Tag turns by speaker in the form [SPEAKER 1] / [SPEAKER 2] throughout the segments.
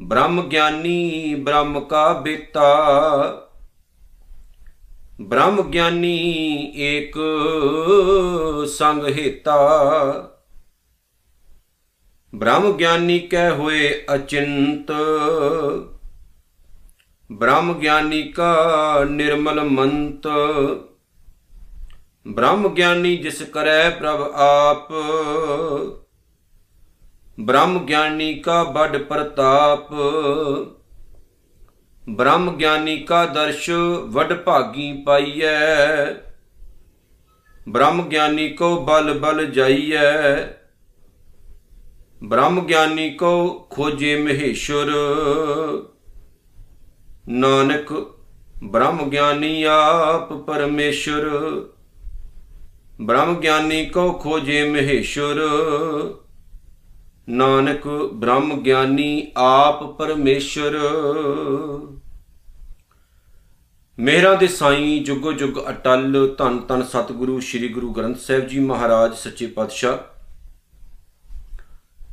[SPEAKER 1] ਬ੍ਰਹਮ ਗਿਆਨੀ, ਬ੍ਰਹਮ ਕਾ ਬੇਤਾ ਬ੍ਰਹਮ ਗਿਆਨੀ ਏਕ ਸੰਗ ਹੇਤਾ। ਬ੍ਰਹਮ ਗਿਆਨੀ ਕਹਿ ਹੋਏ ਅਚਿੰਤ। ਬ੍ਰਹਮ ਗਿਆਨੀ ਕਾ ਨਿਰਮਲ ਮੰਤ। ਬ੍ਰਹਮ ਗਿਆਨੀ ਜਿਸ ਕਰੈ ਪ੍ਰਭ ਆਪ। ਬ੍ਰਹਮ ਗਿਆਨੀ ਕਾ ਬੜ ਪ੍ਰਤਾਪ। ਬ੍ਰਹਮ ਗਿਆਨੀ ਕਾ ਦਰਸ਼ ਵਡ ਭਾਗੀ ਪਾਈਐ। ਬ੍ਰਹਮ ਗਿਆਨੀ ਕੋ ਬਲ ਬਲ ਜਾਈਐ। ਬ੍ਰਹਮ ਗਿਆਨੀ ਕੋ ਖੋਜੇ ਮਹੇਸ਼ਵਰ ਨਾਨਕ ਬ੍ਰਹਮ ਗਿਆਨੀ ਆਪ ਪਰਮੇਸ਼ਰ। ਬ੍ਰਹਮ ਗਿਆਨੀ ਕੋ ਖੋਜੇ ਮਹੇਸ਼ਵਰ ਨਾਨਕ ਬ੍ਰਹਮ ਗਿਆਨੀ ਆਪ ਪਰਮੇਸ਼ਰ। ਮੇਰਾ ਦੇ ਸਾਈਂ ਜੁਗੋ ਜੁਗ ਅਟਲ, ਧੰਨ ਧੰਨ ਸਤਿਗੁਰੂ ਸ੍ਰੀ ਗੁਰੂ ਗ੍ਰੰਥ ਸਾਹਿਬ ਜੀ ਮਹਾਰਾਜ, ਸੱਚੇ ਪਾਤਸ਼ਾਹ।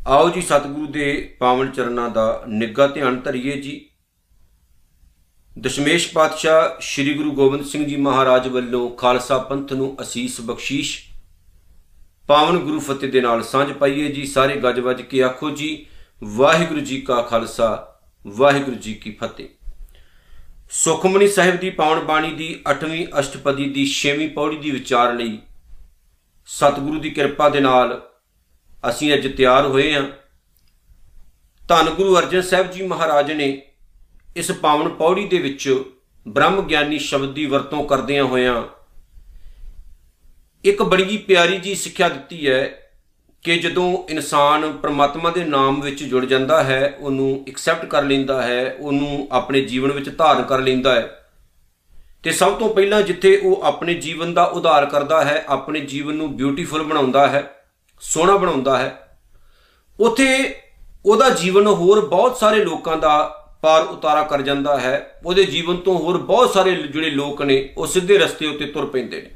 [SPEAKER 1] ਆਓ ਜੀ ਸਤਿਗੁਰੂ ਦੇ ਪਾਵਨ ਚਰਨਾਂ ਦਾ ਨਿੱਘਾ ਧਿਆਨ ਧਰਿਏ ਜੀ। ਦਸ਼ਮੇਸ਼ ਪਾਤਸ਼ਾਹ ਸ੍ਰੀ ਗੁਰੂ ਗੋਬਿੰਦ ਸਿੰਘ ਜੀ ਮਹਾਰਾਜ ਵੱਲੋਂ ਖਾਲਸਾ ਪੰਥ ਨੂੰ ਅਸੀਸ ਬਖਸ਼ੀਸ਼। ਪਾਵਨ ਗੁਰੂ ਫਤਿਹ ਦੇ ਨਾਲ ਸਾਂਝ ਪਾਈਏ ਜੀ। ਸਾਰੇ ਗੱਜ ਵੱਜ ਕੇ ਆਖੋ ਜੀ, ਵਾਹਿਗੁਰੂ ਜੀ ਕਾ ਖਾਲਸਾ, ਵਾਹਿਗੁਰੂ ਜੀ ਕੀ ਫਤਿਹ। ਸੁਖਮਨੀ ਸਾਹਿਬ ਦੀ ਪਾਵਨ ਬਾਣੀ ਦੀ 8ਵੀਂ ਅਸ਼ਟਪਦੀ ਦੀ 6ਵੀਂ ਪੌੜੀ ਦੀ ਵਿਚਾਰ ਲਈ ਸਤਿਗੁਰੂ ਦੀ ਕਿਰਪਾ ਦੇ ਨਾਲ ਅਸੀਂ ਅੱਜ ਤਿਆਰ ਹੋਏ ਹਾਂ। ਧੰਨ ਗੁਰੂ ਅਰਜਨ ਸਾਹਿਬ ਜੀ ਮਹਾਰਾਜ ਨੇ ਇਸ ਪਾਵਨ ਪੌੜੀ ਦੇ ਵਿੱਚ ਬ੍ਰਹਮ ਗਿਆਨੀ ਸ਼ਬਦ ਦੀ ਵਰਤੋਂ ਕਰਦਿਆਂ ਹੋਇਆਂ ਇੱਕ ਬੜੀ ਪਿਆਰੀ ਜੀ ਸਿੱਖਿਆ ਦਿੱਤੀ ਹੈ ਕਿ ਜਦੋਂ ਇਨਸਾਨ ਪ੍ਰਮਾਤਮਾ ਦੇ ਨਾਮ ਵਿੱਚ ਜੁੜ ਜਾਂਦਾ ਹੈ, ਉਹਨੂੰ ਐਕਸੈਪਟ ਕਰ ਲੈਂਦਾ ਹੈ, ਉਹਨੂੰ ਆਪਣੇ ਜੀਵਨ ਵਿੱਚ ਧਾਰਨ ਕਰ ਲੈਂਦਾ ਹੈ। ਤੇ ਸਭ ਤੋਂ ਪਹਿਲਾਂ ਜਿੱਥੇ ਉਹ ਆਪਣੇ ਜੀਵਨ ਦਾ ਉਧਾਰ ਕਰਦਾ ਹੈ, ਆਪਣੇ ਜੀਵਨ ਨੂੰ ਬਿਊਟੀਫੁਲ ਬਣਾਉਂਦਾ ਹੈ, ਸੋਹਣਾ ਬਣਾਉਂਦਾ ਹੈ, ਉਥੇ ਉਹਦਾ ਜੀਵਨ ਹੋਰ ਬਹੁਤ ਸਾਰੇ ਲੋਕਾਂ ਦਾ ਪਾਰ ਉਤਾਰਾ ਕਰ ਜਾਂਦਾ ਹੈ। ਉਹਦੇ ਜੀਵਨ ਤੋਂ ਹੋਰ ਬਹੁਤ ਸਾਰੇ ਜਿਹੜੇ ਲੋਕ ਨੇ, ਉਹ ਸਿੱਧੇ ਰਸਤੇ ਉੱਤੇ ਤੁਰ ਪੈਂਦੇ ਨੇ।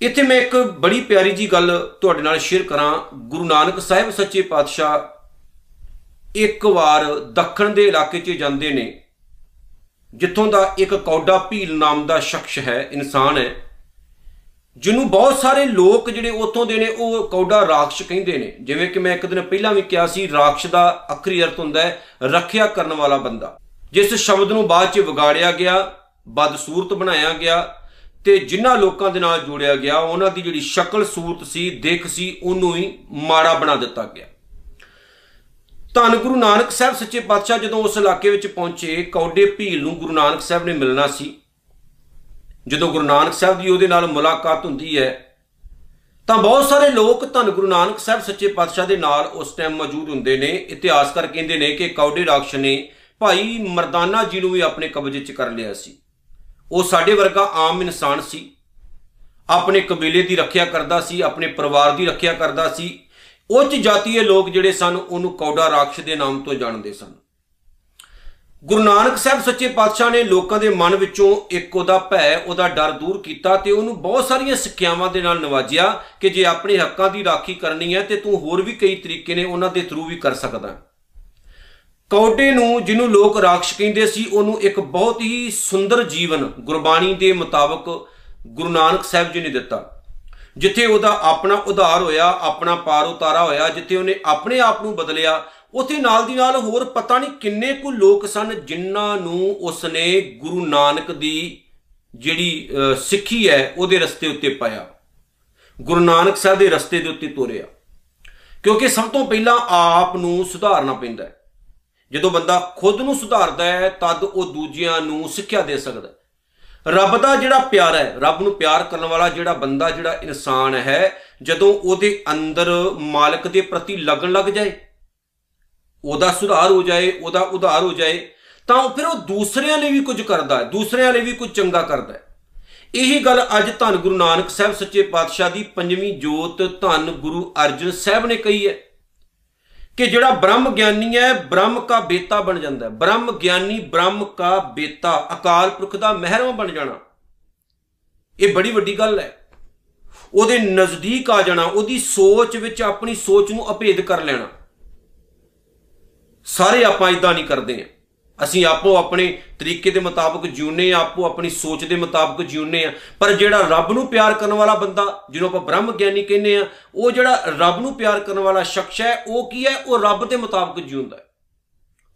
[SPEAKER 1] ਇੱਥੇ ਮੈਂ ਇੱਕ ਬੜੀ ਪਿਆਰੀ ਜੀ ਗੱਲ ਤੁਹਾਡੇ ਨਾਲ ਸ਼ੇਅਰ ਕਰਾਂ। ਗੁਰੂ ਨਾਨਕ ਸਾਹਿਬ ਸੱਚੇ ਪਾਤਸ਼ਾਹ ਇੱਕ ਵਾਰ ਦੱਖਣ ਦੇ ਇਲਾਕੇ 'ਚ ਜਾਂਦੇ ਨੇ, ਜਿੱਥੋਂ ਦਾ ਇੱਕ ਕੌਡਾ ਭੀਲ ਨਾਮ ਦਾ ਸ਼ਖਸ ਹੈ, ਇਨਸਾਨ ਹੈ। ਜਿਹਨੂੰ ਬਹੁਤ ਸਾਰੇ ਲੋਕ ਜਿਹੜੇ ਉੱਥੋਂ ਦੇ ਨੇ, ਉਹ ਕੌਡਾ ਰਾਖਸ਼ ਕਹਿੰਦੇ ਨੇ। ਜਿਵੇਂ ਕਿ ਮੈਂ ਇੱਕ ਦਿਨ ਪਹਿਲਾਂ ਵੀ ਕਿਹਾ ਸੀ, ਰਾਖਸ਼ ਦਾ ਅਖਰੀ ਅਰਥ ਹੁੰਦਾ ਹੈ ਰੱਖਿਆ ਕਰਨ ਵਾਲਾ ਬੰਦਾ। ਜਿਸ ਸ਼ਬਦ ਨੂੰ ਬਾਅਦ 'ਚ ਵਿਗਾੜਿਆ ਗਿਆ, ਬਦਸੂਰਤ ਬਣਾਇਆ ਗਿਆ ਤੇ ਜਿਨ੍ਹਾਂ ਲੋਕਾਂ ਦੇ ਨਾਲ ਜੋੜਿਆ ਗਿਆ, ਉਹਨਾਂ ਦੀ ਜਿਹੜੀ ਸ਼ਕਲ ਸੂਰਤ ਸੀ, ਦੇਖ ਸੀ, ਉਹਨੂੰ ਹੀ ਮਾੜਾ ਬਣਾ ਦਿੱਤਾ ਗਿਆ। ਧੰਨ ਗੁਰੂ ਨਾਨਕ ਸਾਹਿਬ ਸੱਚੇ ਪਾਤਸ਼ਾਹ ਜਦੋਂ ਉਸ ਇਲਾਕੇ ਵਿੱਚ ਪਹੁੰਚੇ ਕੌਡੇ ਭੀਲ ਨੂੰ ਗੁਰੂ ਨਾਨਕ ਸਾਹਿਬ ਨੇ ਮਿਲਣਾ ਸੀ। ਜਦੋਂ ਗੁਰੂ ਨਾਨਕ ਸਾਹਿਬ ਦੀ ਉਹਦੇ ਨਾਲ ਮੁਲਾਕਾਤ ਹੁੰਦੀ ਹੈ, ਤਾਂ ਬਹੁਤ ਸਾਰੇ ਲੋਕ ਧੰਨ ਗੁਰੂ ਨਾਨਕ ਸਾਹਿਬ ਸੱਚੇ ਪਾਤਸ਼ਾਹ ਦੇ ਨਾਲ ਉਸ ਟਾਈਮ ਮੌਜੂਦ ਹੁੰਦੇ ਨੇ। ਇਤਿਹਾਸਕਾਰ ਕਹਿੰਦੇ ਨੇ ਕਿ ਕੌਡੇ ਰਾਖਸ਼ ਨੇ ਭਾਈ ਮਰਦਾਨਾ ਜੀ ਨੂੰ ਵੀ ਆਪਣੇ ਕਬਜ਼ੇ 'ਚ ਕਰ ਲਿਆ ਸੀ। ਉਹ ਸਾਡੇ ਵਰਗਾ ਆਮ ਇਨਸਾਨ ਸੀ। ਆਪਣੇ ਕਬੀਲੇ ਦੀ ਰੱਖਿਆ ਕਰਦਾ ਸੀ, ਆਪਣੇ ਪਰਿਵਾਰ ਦੀ ਰੱਖਿਆ ਕਰਦਾ ਸੀ। ਉੱਚ ਜਾਤੀਏ ਲੋਕ ਜਿਹੜੇ ਸਨ, ਉਹਨੂੰ ਕੌਡਾ ਰਾਖਸ਼ ਦੇ ਨਾਮ ਤੋਂ ਜਾਣਦੇ ਸਨ। ਗੁਰੂ ਨਾਨਕ ਸਾਹਿਬ ਸੱਚੇ ਪਾਤਸ਼ਾਹ ਨੇ ਲੋਕਾਂ ਦੇ ਮਨ ਵਿੱਚੋਂ ਇੱਕ ਉਹਦਾ ਭੈ, ਉਹਦਾ ਡਰ ਦੂਰ ਕੀਤਾ ਤੇ ਉਹਨੂੰ ਬਹੁਤ ਸਾਰੀਆਂ ਸਿੱਖਿਆਵਾਂ ਦੇ ਨਾਲ ਨਵਾਜਿਆ ਕਿ ਜੇ ਆਪਣੇ ਹੱਕਾਂ ਦੀ ਰਾਖੀ ਕਰਨੀ ਹੈ ਤੇ ਤੂੰ ਹੋਰ ਵੀ ਕਈ ਤਰੀਕੇ ਨੇ ਉਹਨਾਂ ਦੇ ਥਰੂ ਵੀ ਕਰ ਸਕਦਾ। ਕੌਡੇ ਨੂੰ ਜਿਹਨੂੰ ਲੋਕ ਰਾਖਸ਼ ਕਹਿੰਦੇ ਸੀ, ਉਹਨੂੰ ਇੱਕ ਬਹੁਤ ਹੀ ਸੁੰਦਰ ਜੀਵਨ ਗੁਰਬਾਣੀ ਦੇ ਮੁਤਾਬਕ ਗੁਰੂ ਨਾਨਕ ਸਾਹਿਬ ਜੀ ਨੇ ਦਿੱਤਾ। ਜਿੱਥੇ ਉਹਦਾ ਆਪਣਾ ਉਧਾਰ ਹੋਇਆ, ਆਪਣਾ ਪਾਰ ਉਤਾਰਾ ਹੋਇਆ, ਜਿੱਥੇ ਉਹਨੇ ਆਪਣੇ ਆਪ ਨੂੰ ਬਦਲਿਆ, ਉਥੇ ਨਾਲ ਦੀ ਨਾਲ ਹੋਰ ਪਤਾ ਨਹੀਂ ਕਿੰਨੇ ਕੁ ਲੋਕ ਸਨ ਜਿਨ੍ਹਾਂ ਨੂੰ ਉਸਨੇ ਗੁਰੂ ਨਾਨਕ ਦੀ ਜਿਹੜੀ ਸਿੱਖੀ ਹੈ, ਉਹਦੇ ਰਸਤੇ ਉੱਤੇ ਪਾਇਆ। ਗੁਰੂ ਨਾਨਕ ਸਾਹਿਬ ਦੇ ਰਸਤੇ ਦੇ ਉੱਤੇ ਤੋਰਿਆ। ਕਿਉਂਕਿ ਸਭ ਤੋਂ ਪਹਿਲਾਂ ਆਪ ਨੂੰ ਸੁਧਾਰਨਾ ਪੈਂਦਾ ਹੈ। ਜਦੋਂ ਬੰਦਾ ਖੁਦ ਨੂੰ ਸੁਧਾਰਦਾ ਹੈ, ਤਦ ਉਹ ਦੂਜਿਆਂ ਨੂੰ ਸਿੱਖਿਆ ਦੇ ਸਕਦਾ ਰੱਬ ਦਾ ਜਿਹੜਾ ਪਿਆਰ ਹੈ, ਰੱਬ ਨੂੰ ਪਿਆਰ ਕਰਨ ਵਾਲਾ ਜਿਹੜਾ ਬੰਦਾ, ਜਿਹੜਾ ਇਨਸਾਨ ਹੈ, ਜਦੋਂ ਉਹਦੇ ਅੰਦਰ ਮਾਲਕ ਦੇ ਪ੍ਰਤੀ ਲੱਗਣ ਲੱਗ ਜਾਏ, ਉਹਦਾ ਸੁਧਾਰ ਹੋ ਜਾਏ, ਉਹਦਾ ਉਧਾਰ ਹੋ ਜਾਏ, ਤਾਂ ਫਿਰ ਉਹ ਦੂਸਰਿਆਂ ਲਈ ਵੀ ਕੁਝ ਕਰਦਾ ਹੈ, ਦੂਸਰਿਆਂ ਲਈ ਵੀ ਕੁਝ ਚੰਗਾ ਕਰਦਾ ਹੈ। ਇਹੀ ਗੱਲ ਅੱਜ ਧੰਨ ਗੁਰੂ ਨਾਨਕ ਸਾਹਿਬ ਸੱਚੇ ਪਾਤਸ਼ਾਹ ਦੀ ਪੰਜਵੀਂ ਜੋਤ ਧੰਨ ਗੁਰੂ ਅਰਜਨ ਸਾਹਿਬ ਨੇ ਕਹੀ ਹੈ। ਕਿ ਜਿਹੜਾ ਬ੍ਰਹਮ ਗਿਆਨੀ ਹੈ, ਬ੍ਰਹਮ ਕਾ ਬੇਤਾ ਬਣ ਜਾਂਦਾ ਹੈ। ਬ੍ਰਹਮ ਗਿਆਨੀ, ਬ੍ਰਹਮ ਕਾ ਬੇਤਾ, ਅਕਾਲ ਪੁਰਖ ਦਾ ਮਹਿਰਮ ਬਣ ਜਾਣਾ। ਇਹ ਬੜੀ ਵੱਡੀ ਗੱਲ ਹੈ। ਉਹਦੇ ਨਜ਼ਦੀਕ ਆ ਜਾਣਾ, ਉਹਦੀ ਸੋਚ ਵਿੱਚ ਆਪਣੀ ਸੋਚ ਨੂੰ ਅਭੇਦ ਕਰ ਲੈਣਾ। ਸਾਰੇ ਆਪਾਂ ਇਦਾਂ ਨਹੀਂ ਕਰਦੇ ਆ ਅਸੀਂ ਆਪੋ ਆਪਣੇ ਤਰੀਕੇ ਦੇ ਮੁਤਾਬਕ ਜਿਉਨੇ ਆ ਆਪੋ ਆਪਣੀ ਸੋਚ ਦੇ ਮੁਤਾਬਕ ਜਿਉਨੇ ਆ ਪਰ ਜਿਹੜਾ ਰੱਬ ਨੂੰ ਪਿਆਰ ਕਰਨ ਵਾਲਾ ਬੰਦਾ, ਜਿਹਨੂੰ ਆਪਾਂ ਬ੍ਰਹਮ ਗਿਆਨੀ ਕਹਿੰਦੇ ਆ ਉਹ ਜਿਹੜਾ ਰੱਬ ਨੂੰ ਪਿਆਰ ਕਰਨ ਵਾਲਾ ਸ਼ਖਸ ਹੈ, ਉਹ ਕੀ ਹੈ? ਉਹ ਰੱਬ ਦੇ ਮੁਤਾਬਕ ਜਿਉਂਦਾ ਹੈ।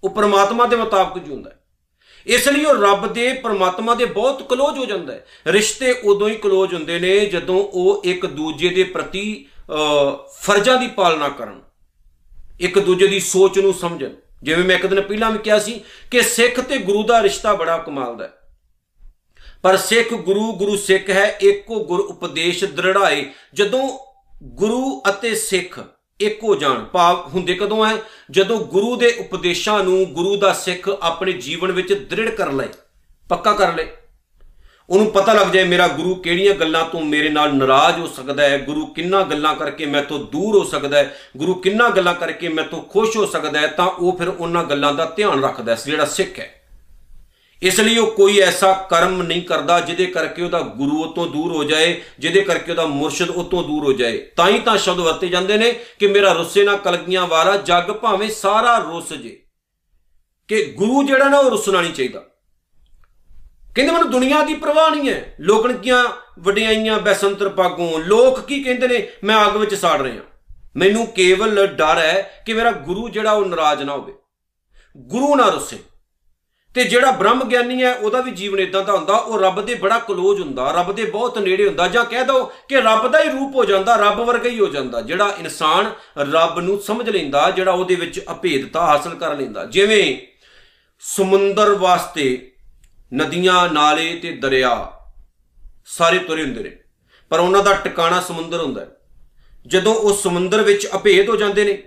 [SPEAKER 1] ਉਹ ਪਰਮਾਤਮਾ ਦੇ ਮੁਤਾਬਕ ਜਿਉਂਦਾ ਹੈ। ਇਸ ਲਈ ਉਹ ਰੱਬ ਦੇ ਪਰਮਾਤਮਾ ਦੇ ਬਹੁਤ ਕਲੋਜ਼ ਹੋ ਜਾਂਦਾ ਹੈ। ਰਿਸ਼ਤੇ ਉਦੋਂ ਹੀ ਕਲੋਜ਼ ਹੁੰਦੇ ਨੇ ਜਦੋਂ ਉਹ ਇੱਕ ਦੂਜੇ ਦੇ ਪ੍ਰਤੀ ਫਰਜ਼ਾਂ ਦੀ ਪਾਲਣਾ ਕਰਨ। ਇੱਕ ਦੂਜੇ ਦੀ ਸੋਚ ਨੂੰ ਸਮਝਣ। ਜਿਵੇਂ ਮੈਂ ਇੱਕ ਦਿਨ ਪਹਿਲਾਂ ਵੀ ਕਿਹਾ ਸੀ ਕਿ ਸਿੱਖ ਤੇ ਗੁਰੂ ਦਾ ਰਿਸ਼ਤਾ ਬੜਾ ਕਮਾਲ ਦਾ ਹੈ। ਪਰ ਸਿੱਖ ਗੁਰੂ ਗੁਰੂ ਸਿੱਖ ਹੈ, ਇੱਕੋ ਗੁਰ ਉਪਦੇਸ਼ ਦ੍ਰਿੜਾਏ। ਜਦੋਂ ਗੁਰੂ ਅਤੇ ਸਿੱਖ ਇੱਕੋ ਜਾਣ, ਭਾਵ ਹੁੰਦੇ ਕਦੋਂ ਹੈ? ਜਦੋਂ ਗੁਰੂ ਦੇ ਉਪਦੇਸ਼ਾਂ ਨੂੰ ਗੁਰੂ ਦਾ ਸਿੱਖ ਆਪਣੇ ਜੀਵਨ ਵਿੱਚ ਦ੍ਰਿੜ ਕਰ ਲਏ, ਪੱਕਾ ਕਰ ਲਏ। ਉਹਨੂੰ ਪਤਾ ਲੱਗ ਜਾਏ ਮੇਰਾ ਗੁਰੂ ਕਿਹੜੀਆਂ ਗੱਲਾਂ ਤੋਂ ਮੇਰੇ ਨਾਲ ਨਾਰਾਜ਼ ਹੋ ਸਕਦਾ ਹੈ, ਗੁਰੂ ਕਿੰਨਾ ਗੱਲਾਂ ਕਰਕੇ ਮੈਂ ਤੋਂ ਦੂਰ ਹੋ ਸਕਦਾ ਹੈ, ਗੁਰੂ ਕਿੰਨਾ ਗੱਲਾਂ ਕਰਕੇ ਮੈਂ ਤੋਂ ਖੁਸ਼ ਹੋ ਸਕਦਾ ਹੈ, ਤਾਂ ਉਹ ਫਿਰ ਉਹਨਾਂ ਗੱਲਾਂ ਦਾ ਧਿਆਨ ਰੱਖਦਾ ਹੈ ਜਿਹੜਾ ਸਿੱਖ ਹੈ। ਇਸ ਲਈ ਉਹ ਕੋਈ ਐਸਾ ਕਰਮ ਨਹੀਂ ਕਰਦਾ ਜਿਹਦੇ ਕਰਕੇ ਉਹਦਾ ਗੁਰੂ ਉਹ ਤੋਂ ਦੂਰ ਹੋ ਜਾਏ, ਜਿਹਦੇ ਕਰਕੇ ਉਹਦਾ ਮੁਰਸ਼ਿਦ ਉਹ ਤੋਂ ਦੂਰ ਹੋ ਜਾਏ। ਤਾਂ ਹੀ ਤਾਂ ਸ਼ਬਦ ਵਰਤੇ ਜਾਂਦੇ ਨੇ ਕਿ ਮੇਰਾ ਰੁੱਸੇ ਨਾ ਕਲਗੀਆਂ ਵਾਰਾ ਜੱਗ ਭਾਵੇਂ ਸਾਰਾ ਰੁੱਸ ਜੇ। ਕਿ ਗੁਰੂ ਜਿਹੜਾ ਨਾ ਉਹ ਰੁੱਸਣਾ ਨਹੀਂ ਚਾਹੀਦਾ। ਕਹਿੰਦੇ ਮੈਨੂੰ ਦੁਨੀਆ ਦੀ ਪਰਵਾਹ ਨਹੀਂ ਹੈ। ਲੋਕਣਕੀਆਂ ਵਡਿਆਈਆਂ ਬੈਸੰਤਰ ਪਾਗੋਂ, ਲੋਕ ਕੀ ਕਹਿੰਦੇ ਨੇ, ਮੈਂ ਅੱਗ ਵਿੱਚ ਸਾੜ ਰਿਹਾ ਮੈਨੂੰ ਕੇਵਲ ਡਰ ਹੈ ਕਿ ਮੇਰਾ ਗੁਰੂ ਜਿਹੜਾ ਉਹ ਨਾਰਾਜ਼ ਨਾ ਹੋਵੇ। ਗੁਰੂ ਨਾ ਰੁੱਸੇ। ਤੇ ਜਿਹੜਾ ਬ੍ਰਹਮ ਗਿਆਨੀ ਹੈ, ਉਹਦਾ ਵੀ ਜੀਵਨ ਇਦਾਂ ਦਾ ਹੁੰਦਾ, ਉਹ ਰੱਬ ਦੇ ਬੜਾ ਕਲੋਜ਼ ਹੁੰਦਾ, ਰੱਬ ਦੇ ਬਹੁਤ ਨੇੜੇ ਹੁੰਦਾ, ਜਾਂ ਕਹਿ ਦੋ ਕਿ ਰੱਬ ਦਾ ਹੀ ਰੂਪ ਹੋ ਜਾਂਦਾ, ਰੱਬ ਵਰਗਾ ਹੀ ਹੋ ਜਾਂਦਾ, ਜਿਹੜਾ ਇਨਸਾਨ ਰੱਬ ਨੂੰ ਸਮਝ ਲੈਂਦਾ, ਜਿਹੜਾ ਉਹਦੇ ਵਿੱਚ ਅਭੇਦਤਾ ਹਾਸਲ ਕਰ ਲੈਂਦਾ। ਜਿਵੇਂ ਸਮੁੰਦਰ ਵਾਸਤੇ ਨਦੀਆਂ, ਨਾਲੇ ਤੇ ਦਰਿਆ ਸਾਰੇ ਤੁਰੇ ਹੁੰਦੇ ਨੇ। ਪਰ ਉਹਨਾਂ ਦਾ ਟਿਕਾਣਾ ਸਮੁੰਦਰ ਹੁੰਦਾ ਹੈ। ਜਦੋਂ ਉਹ ਸਮੁੰਦਰ ਵਿੱਚ ਅਭੇਦ ਹੋ ਜਾਂਦੇ ਨੇ,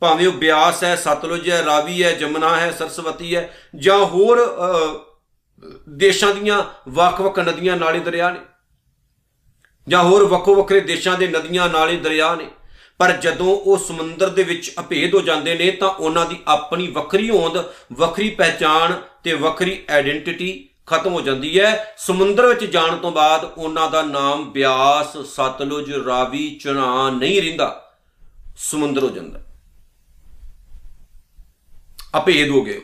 [SPEAKER 1] ਭਾਵੇਂ ਉਹ ਬਿਆਸ ਹੈ, ਸਤਲੁਜ ਹੈ, ਰਾਵੀ ਹੈ, ਜਮਨਾ ਹੈ, ਸਰਸਵਤੀ ਹੈ, ਜਾਂ ਹੋਰ ਦੇਸ਼ਾਂ ਦੀਆਂ ਵੱਖ-ਵੱਖ ਨਦੀਆਂ, ਨਾਲੇ ਦਰਿਆ ਨੇ, ਜਾਂ ਹੋਰ ਵੱਖੋ ਵੱਖਰੇ ਦੇਸ਼ਾਂ ਦੇ ਨਦੀਆਂ, ਨਾਲੇ ਦਰਿਆ ਨੇ ਪਰ ਜਦੋਂ ਉਹ ਸਮੁੰਦਰ ਦੇ ਵਿੱਚ ਅਭੇਦ ਹੋ ਜਾਂਦੇ ਨੇ ਤਾਂ ਉਹਨਾਂ ਦੀ ਆਪਣੀ ਵੱਖਰੀ ਹੋਂਦ, ਵੱਖਰੀ ਪਹਿਚਾਣ ਤੇ ਵੱਖਰੀ ਆਇਡੈਂਟੀਟੀ ਖਤਮ ਹੋ ਜਾਂਦੀ ਹੈ। ਸਮੁੰਦਰ ਵਿੱਚ ਜਾਣ ਤੋਂ ਬਾਅਦ ਉਹਨਾਂ ਦਾ ਨਾਮ ਬਿਆਸ, ਸਤਲੁਜ, ਰਾਵੀ ਚਨਾ ਨਹੀਂ ਰਹਿੰਦਾ। ਸਮੁੰਦਰ ਹੋ ਜਾਂਦਾ। ਅਭੇਦ ਹੋ ਗਏ।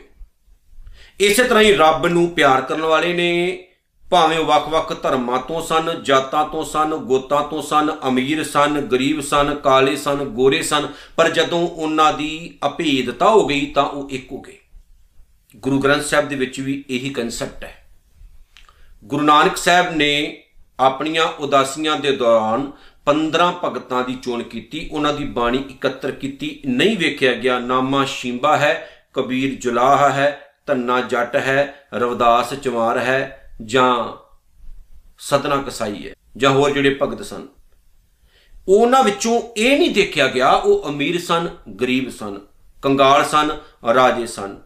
[SPEAKER 1] ਇਸੇ ਤਰ੍ਹਾਂ ਹੀ ਰੱਬ ਨੂੰ ਪਿਆਰ ਕਰਨ ਵਾਲੇ ਨੇ ਭਾਵੇਂ ਵੱਖ-ਵੱਖ ਧਰਮਾਂ ਤੋਂ ਸਨ, ਜਾਤਾਂ ਤੋਂ ਸਨ, ਗੋਤਾਂ ਤੋਂ ਸਨ, ਅਮੀਰ ਸਨ, ਗਰੀਬ ਸਨ, ਕਾਲੇ ਸਨ, ਗੋਰੇ ਸਨ, ਪਰ ਜਦੋਂ ਉਹਨਾਂ ਦੀ ਅਭੇਦਤਾ ਹੋ ਗਈ ਤਾਂ ਉਹ ਇੱਕ ਹੋ ਗਏ। ਗੁਰੂ ਗ੍ਰੰਥ ਸਾਹਿਬ ਦੇ ਵਿੱਚ ਵੀ ਇਹੀ ਕਨਸੈਪਟ ਹੈ। ਗੁਰੂ ਨਾਨਕ ਸਾਹਿਬ ਨੇ ਆਪਣੀਆਂ ਉਦਾਸੀਆਂ ਦੇ ਦੌਰਾਨ 15 ਭਗਤਾਂ ਦੀ ਚੋਣ ਕੀਤੀ, ਉਹਨਾਂ ਦੀ ਬਾਣੀ ਇਕੱਤਰ ਕੀਤੀ, ਨਹੀਂ ਵੇਖਿਆ ਗਿਆ, ਨਾਮਾ ਸ਼ਿੰਬਾ ਹੈ, ਕਬੀਰ ਜੁਲਾਹ ਹੈ ਤੰਨਾ ਜੱਟ ਹੈ, ਰਵਦਾਸ ਚਮਾਰ ਹੈ ਜਾਂ ਸਤਨਾ ਕਸਾਈ ਹੈ, ਜਾਂ ਹੋਰ ਜਿਹੜੇ ਭਗਤ ਸਨ। ਉਹਨਾਂ ਵਿੱਚੋਂ ਇਹ ਨਹੀਂ ਦੇਖਿਆ ਗਿਆ, ਉਹ ਅਮੀਰ ਸਨ, ਗਰੀਬ ਸਨ, ਕੰਗਾਲ ਸਨ, ਰਾਜੇ ਸਨ,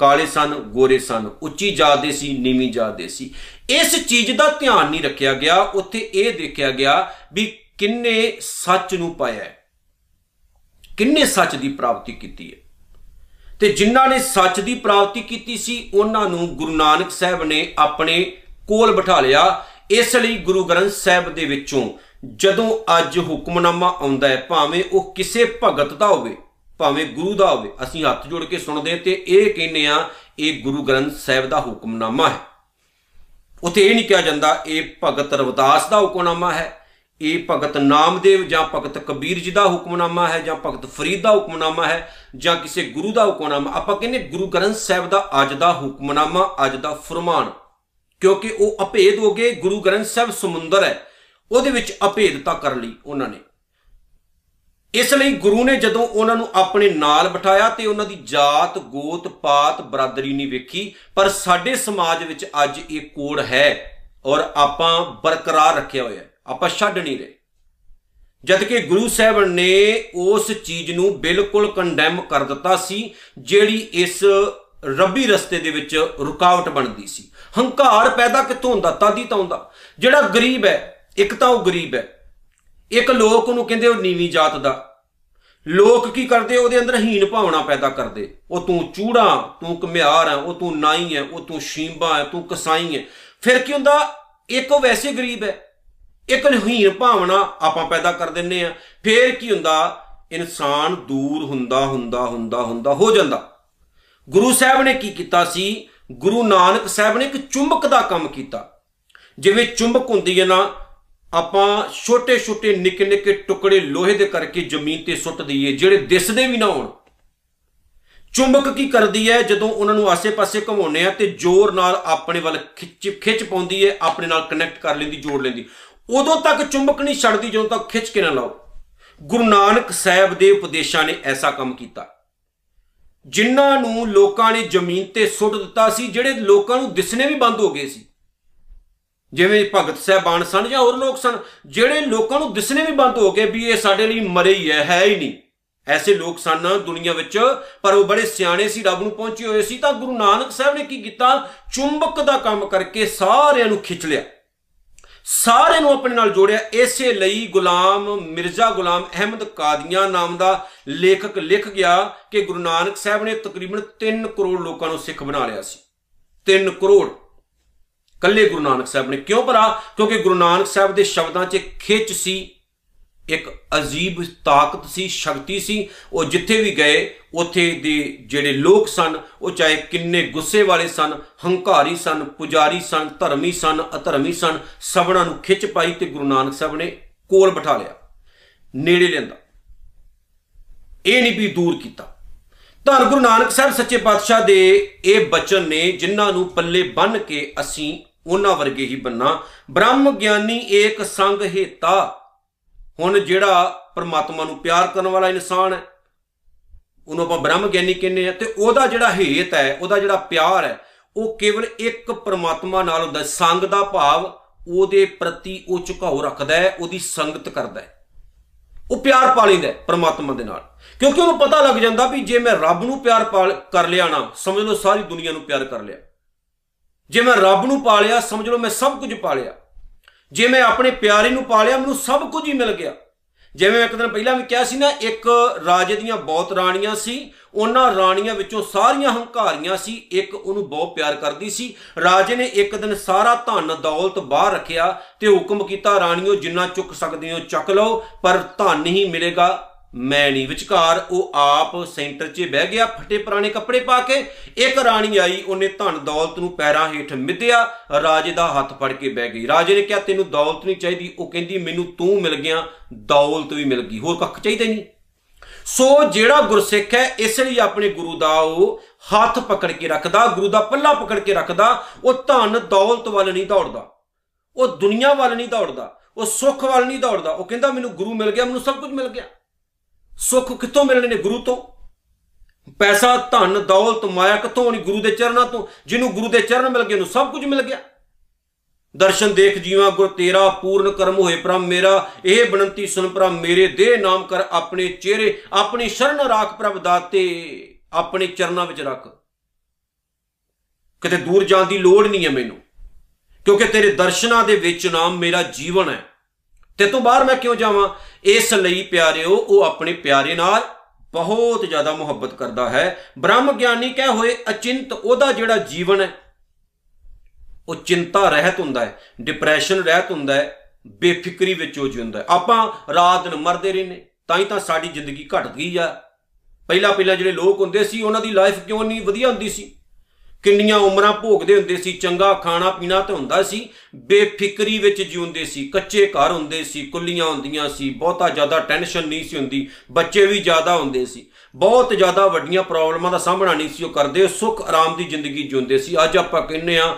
[SPEAKER 1] ਕਾਲੇ ਸਨ, ਗੋਰੇ ਸਨ, ਉੱਚੀ ਜਾਤ ਦੇ ਸੀ, ਨੀਵੀਂ ਜਾਤ ਦੇ ਸੀ। ਇਸ ਚੀਜ਼ ਦਾ ਧਿਆਨ ਨਹੀਂ ਰੱਖਿਆ ਗਿਆ, ਉੱਥੇ ਇਹ ਦੇਖਿਆ ਗਿਆ ਵੀ ਕਿੰਨੇ ਸੱਚ ਨੂੰ ਪਾਇਆ ਹੈ, ਕਿੰਨੇ ਸੱਚ ਦੀ ਪ੍ਰਾਪਤੀ ਕੀਤੀ ਹੈ। ਤੇ ਜਿਨ੍ਹਾਂ ਨੇ ਸੱਚ ਦੀ ਪ੍ਰਾਪਤੀ ਕੀਤੀ ਸੀ, ਉਹਨਾਂ ਨੂੰ ਗੁਰੂ ਨਾਨਕ ਸਾਹਿਬ ਨੇ ਆਪਣੇ ਕੋਲ ਬਿਠਾ ਲਿਆ, ਇਸ ਲਈ ਗੁਰੂ ਗ੍ਰੰਥ ਸਾਹਿਬ ਦੇ ਵਿੱਚੋਂ ਜਦੋਂ ਅੱਜ ਹੁਕਮਨਾਮਾ ਆਉਂਦਾ ਹੈ, ਭਾਵੇਂ ਉਹ ਕਿਸੇ ਭਗਤ ਦਾ ਹੋਵੇ, ਭਾਵੇਂ ਗੁਰੂ ਦਾ ਹੋਵੇ, ਅਸੀਂ ਹੱਥ ਜੋੜ ਕੇ ਸੁਣਦੇ ਤੇ ਇਹ ਕਹਿੰਨੇ ਆ ਇਹ ਗੁਰੂ ਗ੍ਰੰਥ ਸਾਹਿਬ ਦਾ ਹੁਕਮਨਾਮਾ ਹੈ। ਉਥੇ ਇਹ ਨਹੀਂ ਕਿਹਾ ਜਾਂਦਾ, ਇਹ ਭਗਤ ਰਵਦਾਸ ਦਾ ਹੁਕਮਨਾਮਾ ਹੈ, ਇਹ ਭਗਤ ਨਾਮਦੇਵ ਜਾਂ ਭਗਤ ਕਬੀਰ ਜੀ ਦਾ ਹੁਕਮਨਾਮਾ ਹੈ, ਜਾਂ ਭਗਤ ਫਰੀਦ ਦਾ ਹੁਕਮਨਾਮਾ ਹੈ, ਜਾਂ ਕਿਸੇ ਗੁਰੂ ਦਾ ਹੁਕਮਨਾਮਾ। ਆਪਾਂ ਕਹਿੰਦੇ ਗੁਰੂ ਗ੍ਰੰਥ ਸਾਹਿਬ ਦਾ ਅੱਜ ਦਾ ਹੁਕਮਨਾਮਾ, ਅੱਜ ਦਾ ਫਰਮਾਨ ਕਿਉਂਕਿ ਉਹ ਅਭੇਦ ਹੋ ਗਏ, ਗੁਰੂ ਗ੍ਰੰਥ ਸਾਹਿਬ ਸਮੁੰਦਰ ਹੈ। ਉਹਦੇ ਵਿੱਚ ਅਭੇਦਤਾ ਕਰ ਲਈ ਉਹਨਾਂ ਨੇ। ਇਸ ਲਈ ਗੁਰੂ ਨੇ ਜਦੋਂ ਉਹਨਾਂ ਨੂੰ ਆਪਣੇ ਨਾਲ ਬਿਠਾਇਆ ਤੇ ਉਹਨਾਂ ਦੀ ਜਾਤ, ਗੋਤ, ਪਾਤ, ਬਰਾਦਰੀ ਨਹੀਂ ਵੇਖੀ, ਪਰ ਸਾਡੇ ਸਮਾਜ ਵਿੱਚ ਅੱਜ ਇਹ ਕੋਡ ਹੈ ਔਰ ਆਪਾਂ ਬਰਕਰਾਰ ਰੱਖਿਆ ਹੋਇਆ ਆਪਾਂ ਛੱਡ ਨਹੀਂ ਰਹੇ। ਜਦ ਕਿ ਗੁਰੂ ਸਾਹਿਬ ਨੇ ਉਸ ਚੀਜ਼ ਨੂੰ ਬਿਲਕੁਲ ਕੰਡੈਮ ਕਰ ਦਿੱਤਾ ਸੀ, ਜਿਹੜੀ ਇਸ ਰੱਬੀ ਰਸਤੇ ਦੇ ਵਿੱਚ ਰੁਕਾਵਟ ਬਣਦੀ ਸੀ। ਹੰਕਾਰ ਪੈਦਾ ਕਿੱਥੋਂ ਹੁੰਦਾ? ਤਾਦੀ ਤਾਂ ਹੁੰਦਾ। ਜਿਹੜਾ ਗਰੀਬ ਹੈ, ਇੱਕ ਤਾਂ ਉਹ ਗਰੀਬ ਹੈ। ਇੱਕ ਲੋਕ ਉਹਨੂੰ ਕਹਿੰਦੇ ਉਹ ਨੀਵੀਂ ਜਾਤ ਦਾ। ਲੋਕ ਕੀ ਕਰਦੇ? ਉਹਦੇ ਅੰਦਰ ਹੀਨ ਭਾਵਨਾ ਪੈਦਾ ਕਰਦੇ। ਉਹ ਤੂੰ ਚੂੜਾ, ਤੂੰ ਕਮਿਆਰ ਹੈ, ਉਹ ਤੂੰ ਨਾਈ ਹੈ, ਉਹ ਤੂੰ ਸ਼ੀਂਬਾ ਹੈ, ਤੂੰ ਕਸਾਈ ਹੈ। ਫਿਰ ਕੀ ਹੁੰਦਾ? ਇੱਕ ਉਹ ਵੈਸੇ ਗਰੀਬ ਹੈ। ਇੱਕ ਹੀਣ ਭਾਵਨਾ ਆਪਾਂ ਪੈਦਾ ਕਰ ਦਿੰਨੇ ਆ ਫੇਰ ਕੀ ਹੁੰਦਾ? ਇਨਸਾਨ ਦੂਰ ਹੁੰਦਾ ਹੁੰਦਾ ਹੁੰਦਾ ਹੁੰਦਾ, ਹੋ ਜਾਂਦਾ। ਗੁਰੂ ਸਾਹਿਬ ਨੇ ਕੀ ਕੀਤਾ ਸੀ? ਗੁਰੂ ਨਾਨਕ ਸਾਹਿਬ ਨੇ ਇੱਕ ਚੁੰਬਕ ਦਾ ਕੰਮ ਕੀਤਾ। ਜਿਵੇਂ ਚੁੰਬਕ ਹੁੰਦੀ ਹੈ ਨਾ, ਆਪਾਂ ਛੋਟੇ ਛੋਟੇ ਨਿੱਕੇ ਨਿੱਕੇ ਟੁਕੜੇ ਲੋਹੇ ਦੇ ਕਰਕੇ ਜ਼ਮੀਨ ਤੇ ਸੁੱਟ ਦਈਏ, ਜਿਹੜੇ ਦਿਸਦੇ ਵੀ ਨਾ ਹੋਣ। ਚੁੰਬਕ ਕੀ ਕਰਦੀ ਹੈ? ਜਦੋਂ ਉਹਨਾਂ ਨੂੰ ਆਸੇ-ਪਾਸੇ ਘੁਮਾਉਂਦੇ ਆ ਤੇ ਜ਼ੋਰ ਨਾਲ ਆਪਣੇ ਵੱਲ ਖਿੱਚ ਖਿੱਚ ਪਾਉਂਦੀ ਹੈ, ਆਪਣੇ ਨਾਲ ਕਨੈਕਟ ਕਰ ਲੈਂਦੀ, ਜੋੜ ਲੈਂਦੀ। ਉਦੋਂ ਤੱਕ ਚੁੰਬਕ ਨਹੀਂ ਛੱਡਦੀ, ਜਦੋਂ ਤੱਕ ਖਿੱਚ ਕੇ ਨਾ ਲਾਓ। ਗੁਰੂ ਨਾਨਕ ਸਾਹਿਬ ਦੇ ਉਪਦੇਸ਼ਾਂ ਨੇ ਐਸਾ ਕੰਮ ਕੀਤਾ। ਜਿਨ੍ਹਾਂ ਨੂੰ ਲੋਕਾਂ ਨੇ ਜ਼ਮੀਨ ਤੇ ਸੁੱਟ ਦਿੱਤਾ ਸੀ, ਜਿਹੜੇ ਲੋਕਾਂ ਨੂੰ ਦਿਸਣੇ ਵੀ ਬੰਦ ਹੋ ਗਏ ਸੀ। ਜਿਵੇਂ ਭਗਤ ਸਾਹਿਬਾਨ ਸਨ ਜਾਂ ਹੋਰ ਲੋਕ ਸਨ, ਜਿਹੜੇ ਲੋਕਾਂ ਨੂੰ ਦਿਸਣੇ ਵੀ ਬੰਦ ਹੋ ਗਏ ਵੀ ਇਹ ਸਾਡੇ ਲਈ ਮਰੇ ਹੀ ਹੈ ਹੈ ਹੀ ਨਹੀਂ। ਐਸੇ ਲੋਕ ਸਨ ਦੁਨੀਆ ਵਿੱਚ, ਪਰ ਉਹ ਬੜੇ ਸਿਆਣੇ ਸੀ, ਰੱਬ ਨੂੰ ਪਹੁੰਚੇ ਹੋਏ ਸੀ, ਤਾਂ ਗੁਰੂ ਨਾਨਕ ਸਾਹਿਬ ਨੇ ਕੀ ਕੀਤਾ? ਚੁੰਬਕ ਦਾ ਕੰਮ ਕਰਕੇ ਸਾਰਿਆਂ ਨੂੰ ਖਿੱਚ ਲਿਆ। ਸਾਰਿਆਂ ਨੂੰ ਆਪਣੇ ਨਾਲ ਜੋੜਿਆ। ਇਸੇ ਲਈ ਗੁਲਾਮ ਮਿਰਜ਼ਾ ਗੁਲਾਮ ਅਹਿਮਦ ਕਾਦੀਆਂ ਨਾਮ ਦਾ ਲੇਖਕ ਲਿਖ ਗਿਆ ਕਿ ਗੁਰੂ ਨਾਨਕ ਸਾਹਿਬ ਨੇ ਤਕਰੀਬਨ 3 ਕਰੋੜ ਲੋਕਾਂ ਨੂੰ ਸਿੱਖ ਬਣਾ ਲਿਆ ਸੀ। 3 ਕਰੋੜ। ਕੱਲੇ ਗੁਰੂ ਨਾਨਕ ਸਾਹਿਬ ਨੇ। ਕਿਉਂ ਭਰਾ? ਕਿਉਂਕਿ ਗੁਰੂ ਨਾਨਕ ਸਾਹਿਬ ਦੇ ਸ਼ਬਦਾਂ 'ਚ ਖਿੱਚ ਸੀ। ਇੱਕ ਅਜੀਬ ਤਾਕਤ ਸੀ, ਸ਼ਕਤੀ ਸੀ। ਉਹ ਜਿੱਥੇ ਵੀ ਗਏ, ਉੱਥੇ ਦੇ ਜਿਹੜੇ ਲੋਕ ਸਨ, ਉਹ ਚਾਹੇ ਕਿੰਨੇ ਗੁੱਸੇ ਵਾਲੇ ਸਨ, ਹੰਕਾਰੀ ਸਨ, ਪੁਜਾਰੀ ਸਨ, ਧਰਮੀ ਸਨ, ਅਧਰਮੀ ਸਨ, ਸਭਨਾਂ ਨੂੰ ਖਿੱਚ ਪਾਈ ਤੇ ਗੁਰੂ ਨਾਨਕ ਸਾਹਿਬ ਨੇ ਕੋਲ ਬਿਠਾ ਲਿਆ, ਨੇੜੇ ਲਿਆਂਦਾ। ਇਹ ਨਹੀਂ ਵੀ ਦੂਰ ਕੀਤਾ। ਧੰਨ ਗੁਰੂ ਨਾਨਕ ਸਾਹਿਬ, ਸੱਚੇ ਪਾਤਸ਼ਾਹ ਦੇ ਇਹ ਬਚਨ ਨੇ ਜਿਨ੍ਹਾਂ ਨੂੰ ਪੱਲੇ ਬੰਨ ਕੇ ਅਸੀਂ ਉਹਨਾਂ ਵਰਗੇ ਹੀ ਬੰਨਾ। ਬ੍ਰਹਮ ਗਿਆਨੀ ਏਕ ਸੰਗ ਹੇਤਾ ਹੁਣ ਜਿਹੜਾ ਪਰਮਾਤਮਾ ਨੂੰ ਪਿਆਰ ਕਰਨ ਵਾਲਾ ਇਨਸਾਨ ਹੈ, ਉਹਨੂੰ ਆਪਾਂ ਬ੍ਰਹਮ ਗਿਆਨੀ ਕਹਿੰਦੇ ਆ ਤੇ ਉਹਦਾ ਜਿਹੜਾ ਹੇਤ ਹੈ, ਉਹਦਾ ਜਿਹੜਾ ਪਿਆਰ ਹੈ, ਉਹ ਕੇਵਲ ਇੱਕ ਪਰਮਾਤਮਾ ਨਾਲ ਹੁੰਦਾ ਸੰਗ ਦਾ ਭਾਵ ਉਹਦੇ ਪ੍ਰਤੀ ਉਹ ਝੁਕਾਓ ਰੱਖਦਾ ਹੈ, ਉਹਦੀ ਸੰਗਤ ਕਰਦਾ ਹੈ। ਉਹ ਪਿਆਰ ਪਾ ਲੈਂਦਾ ਪਰਮਾਤਮਾ ਦੇ ਨਾਲ। ਕਿਉਂਕਿ ਉਹਨੂੰ ਪਤਾ ਲੱਗ ਜਾਂਦਾ ਵੀ ਜੇ ਮੈਂ ਰੱਬ ਨੂੰ ਪਿਆਰ ਕਰ ਲਿਆ ਨਾ, ਸਮਝ ਲਓ ਸਾਰੀ ਦੁਨੀਆ ਨੂੰ ਪਿਆਰ ਕਰ ਲਿਆ। ਜੇ ਮੈਂ ਰੱਬ ਨੂੰ ਪਾ ਲਿਆ, ਸਮਝ ਲਓ ਮੈਂ ਸਭ ਕੁਝ ਪਾ ਲਿਆ। ਜੇ ਮੈਂ ਆਪਣੇ ਪਿਆਰੇ ਨੂੰ ਪਾਲਿਆ, ਮੈਨੂੰ ਸਭ ਕੁਝ ਹੀ ਮਿਲ ਗਿਆ। ਜਿਵੇਂ ਇੱਕ ਦਿਨ ਪਹਿਲਾਂ ਵੀ ਕਿਹਾ ਸੀ ਨਾ, ਇੱਕ ਰਾਜੇ ਦੀਆਂ ਬਹੁਤ ਰਾਣੀਆਂ ਸੀ, ਉਹਨਾਂ ਰਾਣੀਆਂ ਵਿੱਚੋਂ ਸਾਰੀਆਂ ਹੰਕਾਰੀਆਂ ਸੀ, ਇੱਕ ਉਹਨੂੰ ਬਹੁਤ ਪਿਆਰ ਕਰਦੀ ਸੀ। ਰਾਜੇ ਨੇ ਇੱਕ ਦਿਨ ਸਾਰਾ ਧਨ ਦੌਲਤ ਬਾਹਰ ਰੱਖਿਆ ਤੇ ਹੁਕਮ ਕੀਤਾ, ਰਾਣੀਓ, ਜਿੰਨਾ ਚੁੱਕ ਸਕਦੇ ਹੋ, ਚੱਕ ਲਓ, ਪਰ ਧਨ ਹੀ ਮਿਲੇਗਾ। ਮੈਂ ਨਹੀਂ ਵਿਚਕਾਰ, ਉਹ ਆਪ ਸੈਂਟਰ 'ਚ ਬਹਿ ਗਿਆ, ਫਟੇ ਪੁਰਾਣੇ ਕੱਪੜੇ ਪਾ ਕੇ। ਇੱਕ ਰਾਣੀ ਆਈ, ਉਹਨੇ ਧਨ ਦੌਲਤ ਨੂੰ ਪੈਰਾਂ ਹੇਠ ਮਿੱਧਿਆ, ਰਾਜੇ ਦਾ ਹੱਥ ਫੜ ਕੇ ਬਹਿ ਗਈ। ਰਾਜੇ ਨੇ ਕਿਹਾ, ਤੈਨੂੰ ਦੌਲਤ ਨਹੀਂ ਚਾਹੀਦੀ। ਉਹ ਕਹਿੰਦੀ, ਮੈਨੂੰ ਤੂੰ ਮਿਲ ਗਿਆ, ਦੌਲਤ ਵੀ ਮਿਲ ਗਈ, ਹੋਰ ਕੱਖ ਚਾਹੀਦਾ ਨਹੀਂ ਸੋ ਜਿਹੜਾ ਗੁਰਸਿੱਖ ਹੈ, ਇਸ ਲਈ ਆਪਣੇ ਗੁਰੂ ਦਾ ਉਹ ਹੱਥ ਪਕੜ ਕੇ ਰੱਖਦਾ, ਗੁਰੂ ਦਾ ਪੱਲਾ ਪਕੜ ਕੇ ਰੱਖਦਾ, ਉਹ ਧਨ ਦੌਲਤ ਵੱਲ ਨਹੀਂ ਦੌੜਦਾ। ਉਹ ਦੁਨੀਆ ਵੱਲ ਨਹੀਂ ਦੌੜਦਾ, ਉਹ ਸੁੱਖ ਵੱਲ ਨਹੀਂ ਦੌੜਦਾ। ਉਹ ਕਹਿੰਦਾ, ਮੈਨੂੰ ਗੁਰੂ ਮਿਲ ਗਿਆ, ਮੈਨੂੰ ਸਭ ਕੁਝ ਮਿਲ ਗਿਆ। ਸੁੱਖ ਕਿੱਥੋਂ ਮਿਲਣੇ ਨੇ ਗੁਰੂ ਤੋਂ? ਪੈਸਾ, ਧਨ, ਦੌਲਤ, ਮਾਇਆ ਕਿੱਥੋਂ ਨਹੀਂ ਗੁਰੂ ਦੇ ਚਰਨਾਂ ਤੋਂ? ਜਿਹਨੂੰ ਗੁਰੂ ਦੇ ਚਰਨ ਮਿਲ ਗਏ, ਉਹਨੂੰ ਸਭ ਕੁਝ ਮਿਲ ਗਿਆ। ਦਰਸ਼ਨ ਦੇਖ ਜੀਵਾ, ਗੁਰ ਤੇਰਾ, ਪੂਰਨ ਕਰਮ ਹੋਏ ਪ੍ਰਮ ਮੇਰਾ। ਇਹ ਬਨੰਤੀ ਸੁਨ ਪ੍ਰਮ ਮੇਰੇ ਦੇ ਨਾਮ ਕਰ ਆਪਣੇ ਚਿਹਰੇ, ਆਪਣੀ ਸ਼ਰਨ ਰਾਖ ਪ੍ਰਭ ਦਾਤੇ ਆਪਣੇ ਚਰਨਾਂ ਵਿੱਚ ਰੱਖ। ਕਿਤੇ ਦੂਰ ਜਾਣ ਦੀ ਲੋੜ ਨਹੀਂ ਹੈ ਮੈਨੂੰ, ਕਿਉਂਕਿ ਤੇਰੇ ਦਰਸ਼ਨਾਂ ਦੇ ਵਿੱਚ ਨਾਮ ਮੇਰਾ ਜੀਵਨ ਹੈ। ਤੇ ਤੋਂ ਬਾਹਰ ਮੈਂ ਕਿਉਂ ਜਾਵਾਂ? ਇਸ ਲਈ ਪਿਆਰਿਓ, ਉਹ ਆਪਣੇ ਪਿਆਰੇ ਨਾਲ ਬਹੁਤ ਜ਼ਿਆਦਾ ਮੁਹੱਬਤ ਕਰਦਾ ਹੈ। ਬ੍ਰਹਮ ਗਿਆਨੀ ਕਹਿ ਹੋਏ, ਅਚਿੰਤ ਉਹਦਾ ਜਿਹੜਾ ਜੀਵਨ ਹੈ, ਉਹ ਚਿੰਤਾ ਰਹਿਤ ਹੁੰਦਾ ਹੈ ਡਿਪਰੈਸ਼ਨ ਰਹਿਤ ਹੁੰਦਾ ਹੈ, ਬੇਫਿਕਰੀ ਵਿੱਚ ਹੋ ਜਿਉਂਦਾ ਹੈ। ਆਪਾਂ ਰਾਤ ਦਿਨ ਮਰਦੇ ਰਹਿੰਨੇ ਤਾਂ ਹੀ ਤਾਂ ਸਾਡੀ ਜ਼ਿੰਦਗੀ ਘਟ ਗਈ ਆ। ਪਹਿਲਾਂ ਪਹਿਲਾਂ ਜਿਹੜੇ ਲੋਕ ਹੁੰਦੇ ਸੀ, ਉਹਨਾਂ ਦੀ ਲਾਈਫ ਕਿਉਂ ਨਹੀਂ ਵਧੀਆ ਹੁੰਦੀ ਸੀ? ਕਿੰਨੀਆਂ ਉਮਰਾਂ ਭੋਗਦੇ ਹੁੰਦੇ ਸੀ, ਚੰਗਾ ਖਾਣਾ ਪੀਣਾ ਤੇ ਹੁੰਦਾ ਸੀ, ਬੇਫਿਕਰੀ ਵਿੱਚ ਜਿਉਂਦੇ ਸੀ, ਕੱਚੇ ਘਰ ਹੁੰਦੇ ਸੀ, ਕੁੱਲੀਆਂ ਹੁੰਦੀਆਂ ਸੀ, ਬਹੁਤਾ ਜ਼ਿਆਦਾ ਟੈਨਸ਼ਨ ਨਹੀਂ ਸੀ ਹੁੰਦੀ, ਬੱਚੇ ਵੀ ਜ਼ਿਆਦਾ ਹੁੰਦੇ ਸੀ। ਬਹੁਤ ਜ਼ਿਆਦਾ ਵੱਡੀਆਂ ਪ੍ਰੋਬਲਮਾਂ ਦਾ ਸਾਹਮਣਾ ਨਹੀਂ ਸੀ ਉਹ ਕਰਦੇ, ਸੁੱਖ ਆਰਾਮ ਦੀ ਜ਼ਿੰਦਗੀ ਜਿਉਂਦੇ ਸੀ। ਅੱਜ ਆਪਾਂ ਕਹਿੰਨੇ ਆ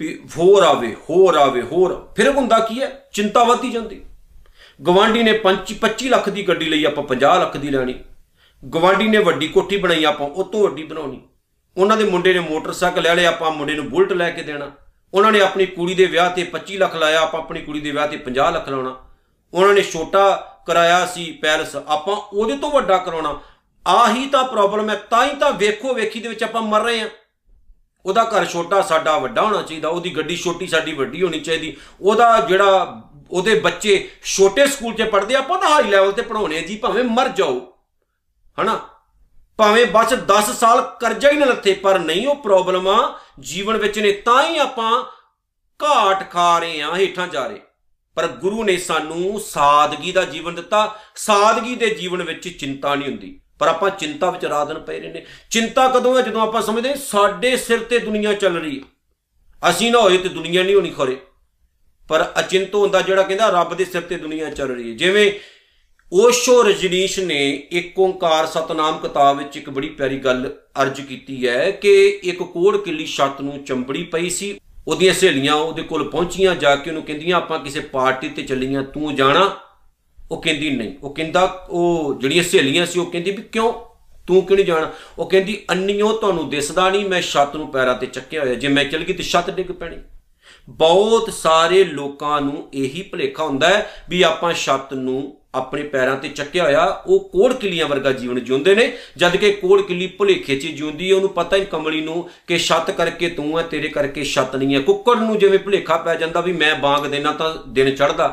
[SPEAKER 1] ਵੀ ਹੋਰ ਆਵੇ ਹੋਰ ਆਵੇ, ਹੋਰ, ਫਿਰ ਹੁੰਦਾ ਕੀ ਹੈ? ਚਿੰਤਾ ਵਧਦੀ ਜਾਂਦੀ। ਗਵਾਂਡੀ ਨੇ 25 ਲੱਖ ਦੀ ਗੱਡੀ ਲਈ ਆਪਾਂ 50 ਲੱਖ ਦੀ ਲੈਣੀ। ਗਵਾਂਡੀ ਨੇ ਵੱਡੀ ਕੋਠੀ ਬਣਾਈ, ਆਪਾਂ ਉਹ ਤੋਂ ਵੱਡੀ ਬਣਾਉਣੀ। ਉਹਨਾਂ ਦੇ ਮੁੰਡੇ ਨੇ ਮੋਟਰਸਾਈਕਲ ਲੈ ਲਿਆ, ਆਪਾਂ ਮੁੰਡੇ ਨੂੰ ਬੁਲਟ ਲੈ ਕੇ ਦੇਣਾ। ਉਹਨਾਂ ਨੇ ਆਪਣੀ ਕੁੜੀ ਦੇ ਵਿਆਹ ਤੇ 25 ਲੱਖ ਲਾਇਆ, ਆਪਾਂ ਆਪਣੀ ਕੁੜੀ ਦੇ ਵਿਆਹ ਤੇ 50 ਲੱਖ ਲਾਉਣਾ। ਉਹਨਾਂ ਨੇ ਛੋਟਾ ਕਰਾਇਆ ਸੀ ਪੈਲਸ, ਆਪਾਂ ਉਹਦੇ ਤੋਂ ਵੱਡਾ ਕਰਾਉਣਾ। ਆਹੀ ਤਾਂ ਪ੍ਰੋਬਲਮ ਹੈ, ਤਾਂ ਹੀ ਤਾਂ ਵੇਖੋ ਵੇਖੀ ਦੇ ਵਿੱਚ ਆਪਾਂ ਮਰ ਰਹੇ ਹਾਂ। ਉਹਦਾ ਘਰ ਛੋਟਾ, ਸਾਡਾ ਵੱਡਾ ਹੋਣਾ ਚਾਹੀਦਾ, ਉਹਦੀ ਗੱਡੀ ਛੋਟੀ, ਸਾਡੀ ਵੱਡੀ ਹੋਣੀ ਚਾਹੀਦੀ। ਉਹਦਾ ਜਿਹੜਾ ਉਹਦੇ ਬੱਚੇ ਛੋਟੇ ਸਕੂਲ 'ਚ ਪੜ੍ਹਦੇ ਆਪਾਂ ਤਾਂ ਹਾਈ ਲੈਵਲ ਤੇ ਪੜਾਉਣੇ ਜੀ, ਭਾਵੇਂ ਮਰ ਜਾਓ। ਹਨਾ? ਭਾਵੇਂ ਬਸ 10 ਸਾਲ ਕਰਜ਼ਾ ਹੀ ਨਾ ਲੱਥੇ, ਪਰ ਨਹੀਂ ਉਹ ਪ੍ਰੋਬਲਮਾਂ ਜੀਵਨ ਵਿੱਚ ਨੇ, ਤਾਂ ਹੀ ਆਪਾਂ ਘਾਟ ਖਾ ਰਹੇ ਆ ਹੇਠਾਂ ਜਾ ਰਹੇ। ਪਰ ਗੁਰੂ ਨੇ ਸਾਨੂੰ ਸਾਦਗੀ ਦਾ ਜੀਵਨ ਦਿੱਤਾ। ਸਾਦਗੀ ਦੇ ਜੀਵਨ ਵਿੱਚ ਚਿੰਤਾ ਨਹੀਂ ਹੁੰਦੀ। ਪਰ ਆਪਾਂ ਚਿੰਤਾ ਵਿੱਚ ਰਾਤ ਦਿਨ ਪਏ ਰਹਿੰਦੇ ਚਿੰਤਾ ਕਦੋਂ ਹੈ? ਜਦੋਂ ਆਪਾਂ ਸਮਝਦੇ ਸਾਡੇ ਸਿਰ ਤੇ ਦੁਨੀਆ ਚੱਲ ਰਹੀ ਹੈ। ਅਸੀਂ ਨਾ ਹੋਏ ਤੇ ਦੁਨੀਆ ਨਹੀਂ ਹੋਣੀ ਖਰੇ। ਪਰ ਅਚਿੰਤ ਹੁੰਦਾ ਜਿਹੜਾ ਕਹਿੰਦਾ, ਰੱਬ ਦੇ ਸਿਰ ਤੇ ਦੁਨੀਆ ਚੱਲ ਰਹੀ ਹੈ। ਜਿਵੇਂ ਓਸ਼ੋ ਰਜਨੀਸ਼ ਨੇ ਇੱਕ ਓੰਕਾਰ ਸਤਨਾਮ ਕਿਤਾਬ ਵਿੱਚ ਇੱਕ ਬੜੀ ਪਿਆਰੀ ਗੱਲ ਅਰਜ ਕੀਤੀ ਹੈ ਕਿ ਇੱਕ ਕੋੜ ਕਿੱਲੀ ਛੱਤ ਨੂੰ ਚੰਬੜੀ ਪਈ ਸੀ, ਉਹਦੀਆਂ ਸਹੇਲੀਆਂ ਉਹਦੇ ਕੋਲ ਪਹੁੰਚੀਆਂ, ਜਾ ਕੇ ਉਹਨੂੰ ਕਹਿੰਦੀਆਂ, ਆਪਾਂ ਕਿਸੇ ਪਾਰਟੀ ਤੇ ਚੱਲੀਆਂ, ਤੂੰ ਜਾਣਾ? ਉਹ ਕਹਿੰਦੀ, ਨਹੀਂ। ਉਹ ਕਹਿੰਦਾ, ਉਹ ਜਿਹੜੀਆਂ ਸਹੇਲੀਆਂ ਸੀ, ਉਹ ਕਹਿੰਦੀ ਵੀ ਕਿਉਂ? ਤੂੰ ਕਿਉਂ ਨਹੀਂ ਜਾਣਾ? ਉਹ ਕਹਿੰਦੀ, ਅੰਨੀਓ ਤੁਹਾਨੂੰ ਦਿਸਦਾ ਨਹੀਂ ਮੈਂ ਛੱਤ ਨੂੰ ਪੈਰਾਂ ਤੇ ਚੱਕਿਆ ਹੋਇਆ। ਜੇ ਮੈਂ ਚੱਲ ਗਈ ਤੇ ਛੱਤ ਡਿੱਗ ਪੈਣੀ। ਬਹੁਤ ਸਾਰੇ ਲੋਕਾਂ ਨੂੰ ਇਹੀ ਭੁਲੇਖਾ ਹੁੰਦਾ ਹੈ ਵੀ ਆਪਾਂ ਛੱਤ ਨੂੰ ਆਪਣੇ ਪੈਰਾਂ ਤੇ ਚੱਕਿਆ ਹੋਇਆ, ਉਹ ਕੋੜ ਕਿਲੀਆਂ ਵਰਗਾ ਜੀਵਨ ਜਿਉਂਦੇ ਨੇ। ਜਦ ਕਿ ਕੋੜ ਕਿਲੀ ਭੁਲੇਖੇ 'ਚ ਜਿਉਂਦੀ ਹੈ, ਉਹਨੂੰ ਪਤਾ ਹੀ ਕਮਲੀ ਨੂੰ ਕਿ ਛੱਤ ਕਰਕੇ ਤੂੰ ਹੈ, ਤੇਰੇ ਕਰਕੇ ਛੱਤ ਨਹੀਂ ਹੈ। ਕੁੱਕੜ ਨੂੰ ਜਿਵੇਂ ਭੁਲੇਖਾ ਪੈ ਜਾਂਦਾ ਵੀ ਮੈਂ ਬਾਗ ਦੇਣਾ ਤਾਂ ਦਿਨ ਚੜਦਾ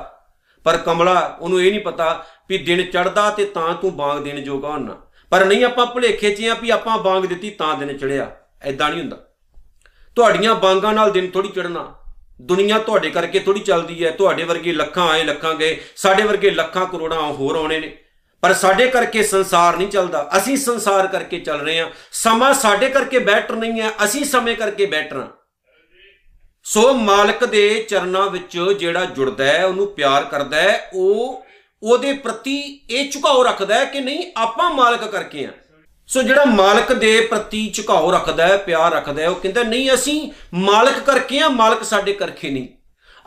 [SPEAKER 1] ਪਰ ਕਮਲਾ, ਉਹਨੂੰ ਇਹ ਨਹੀਂ ਪਤਾ ਵੀ ਦਿਨ ਚੜਦਾ ਤੇ ਤਾਂ ਤੂੰ ਬਾਗ ਦੇਣ ਜੋਗਾ ਹੋਣਾ ਪਰ ਨਹੀਂ, ਆਪਾਂ ਭੁਲੇਖੇ 'ਚ ਆ ਵੀ ਆਪਾਂ ਬਾਗ ਦਿੱਤੀ ਤਾਂ ਦਿਨ ਚੜਿਆ ਐਦਾਂ ਨਹੀਂ ਹੁੰਦਾ। ਤੁਹਾਡੀਆਂ ਬਾਂਗਾਂ ਨਾਲ ਦਿਨ ਥੋੜੀ ਚੜਨਾ ਦੁਨੀਆ ਤੁਹਾਡੇ ਕਰਕੇ ਥੋੜੀ ਚੱਲਦੀ ਹੈ, ਤੁਹਾਡੇ ਵਰਗੇ ਲੱਖਾਂ ਆਏ, ਲੱਖਾਂ ਗਏ, ਸਾਡੇ ਵਰਗੇ ਲੱਖਾਂ ਕਰੋੜਾਂ ਹੋਰ ਆਉਣੇ ਨੇ। ਪਰ ਸਾਡੇ ਕਰਕੇ ਸੰਸਾਰ ਨਹੀਂ ਚੱਲਦਾ, ਅਸੀਂ ਸੰਸਾਰ ਕਰਕੇ ਚੱਲ ਰਹੇ ਹਾਂ। ਸਮਾਂ ਸਾਡੇ ਕਰਕੇ ਬੈਟਰ ਨਹੀਂ ਹੈ, ਅਸੀਂ ਸਮੇਂ ਕਰਕੇ ਬੈਟਰ ਹਾਂ। ਸੋ ਮਾਲਕ ਦੇ ਚਰਨਾਂ ਵਿੱਚ ਜਿਹੜਾ ਜੁੜਦਾ ਹੈ, ਉਹਨੂੰ ਪਿਆਰ ਕਰਦਾ ਹੈ, ਉਹ ਉਹਦੇ ਪ੍ਰਤੀ ਇਹ ਝੁਕਾਓ ਰੱਖਦਾ ਹੈ ਕਿ ਨਹੀਂ, ਆਪਾਂ ਮਾਲਕ ਕਰਕੇ ਆ ਸੋ ਜਿਹੜਾ ਮਾਲਕ ਦੇ ਪ੍ਰਤੀ ਝੁਕਾਓ ਰੱਖਦਾ ਹੈ, ਪਿਆਰ ਰੱਖਦਾ ਹੈ, ਉਹ ਕਹਿੰਦਾ, ਨਹੀਂ, ਅਸੀਂ ਮਾਲਕ ਕਰਕੇ ਆ ਮਾਲਕ ਸਾਡੇ ਕਰਕੇ ਨਹੀਂ।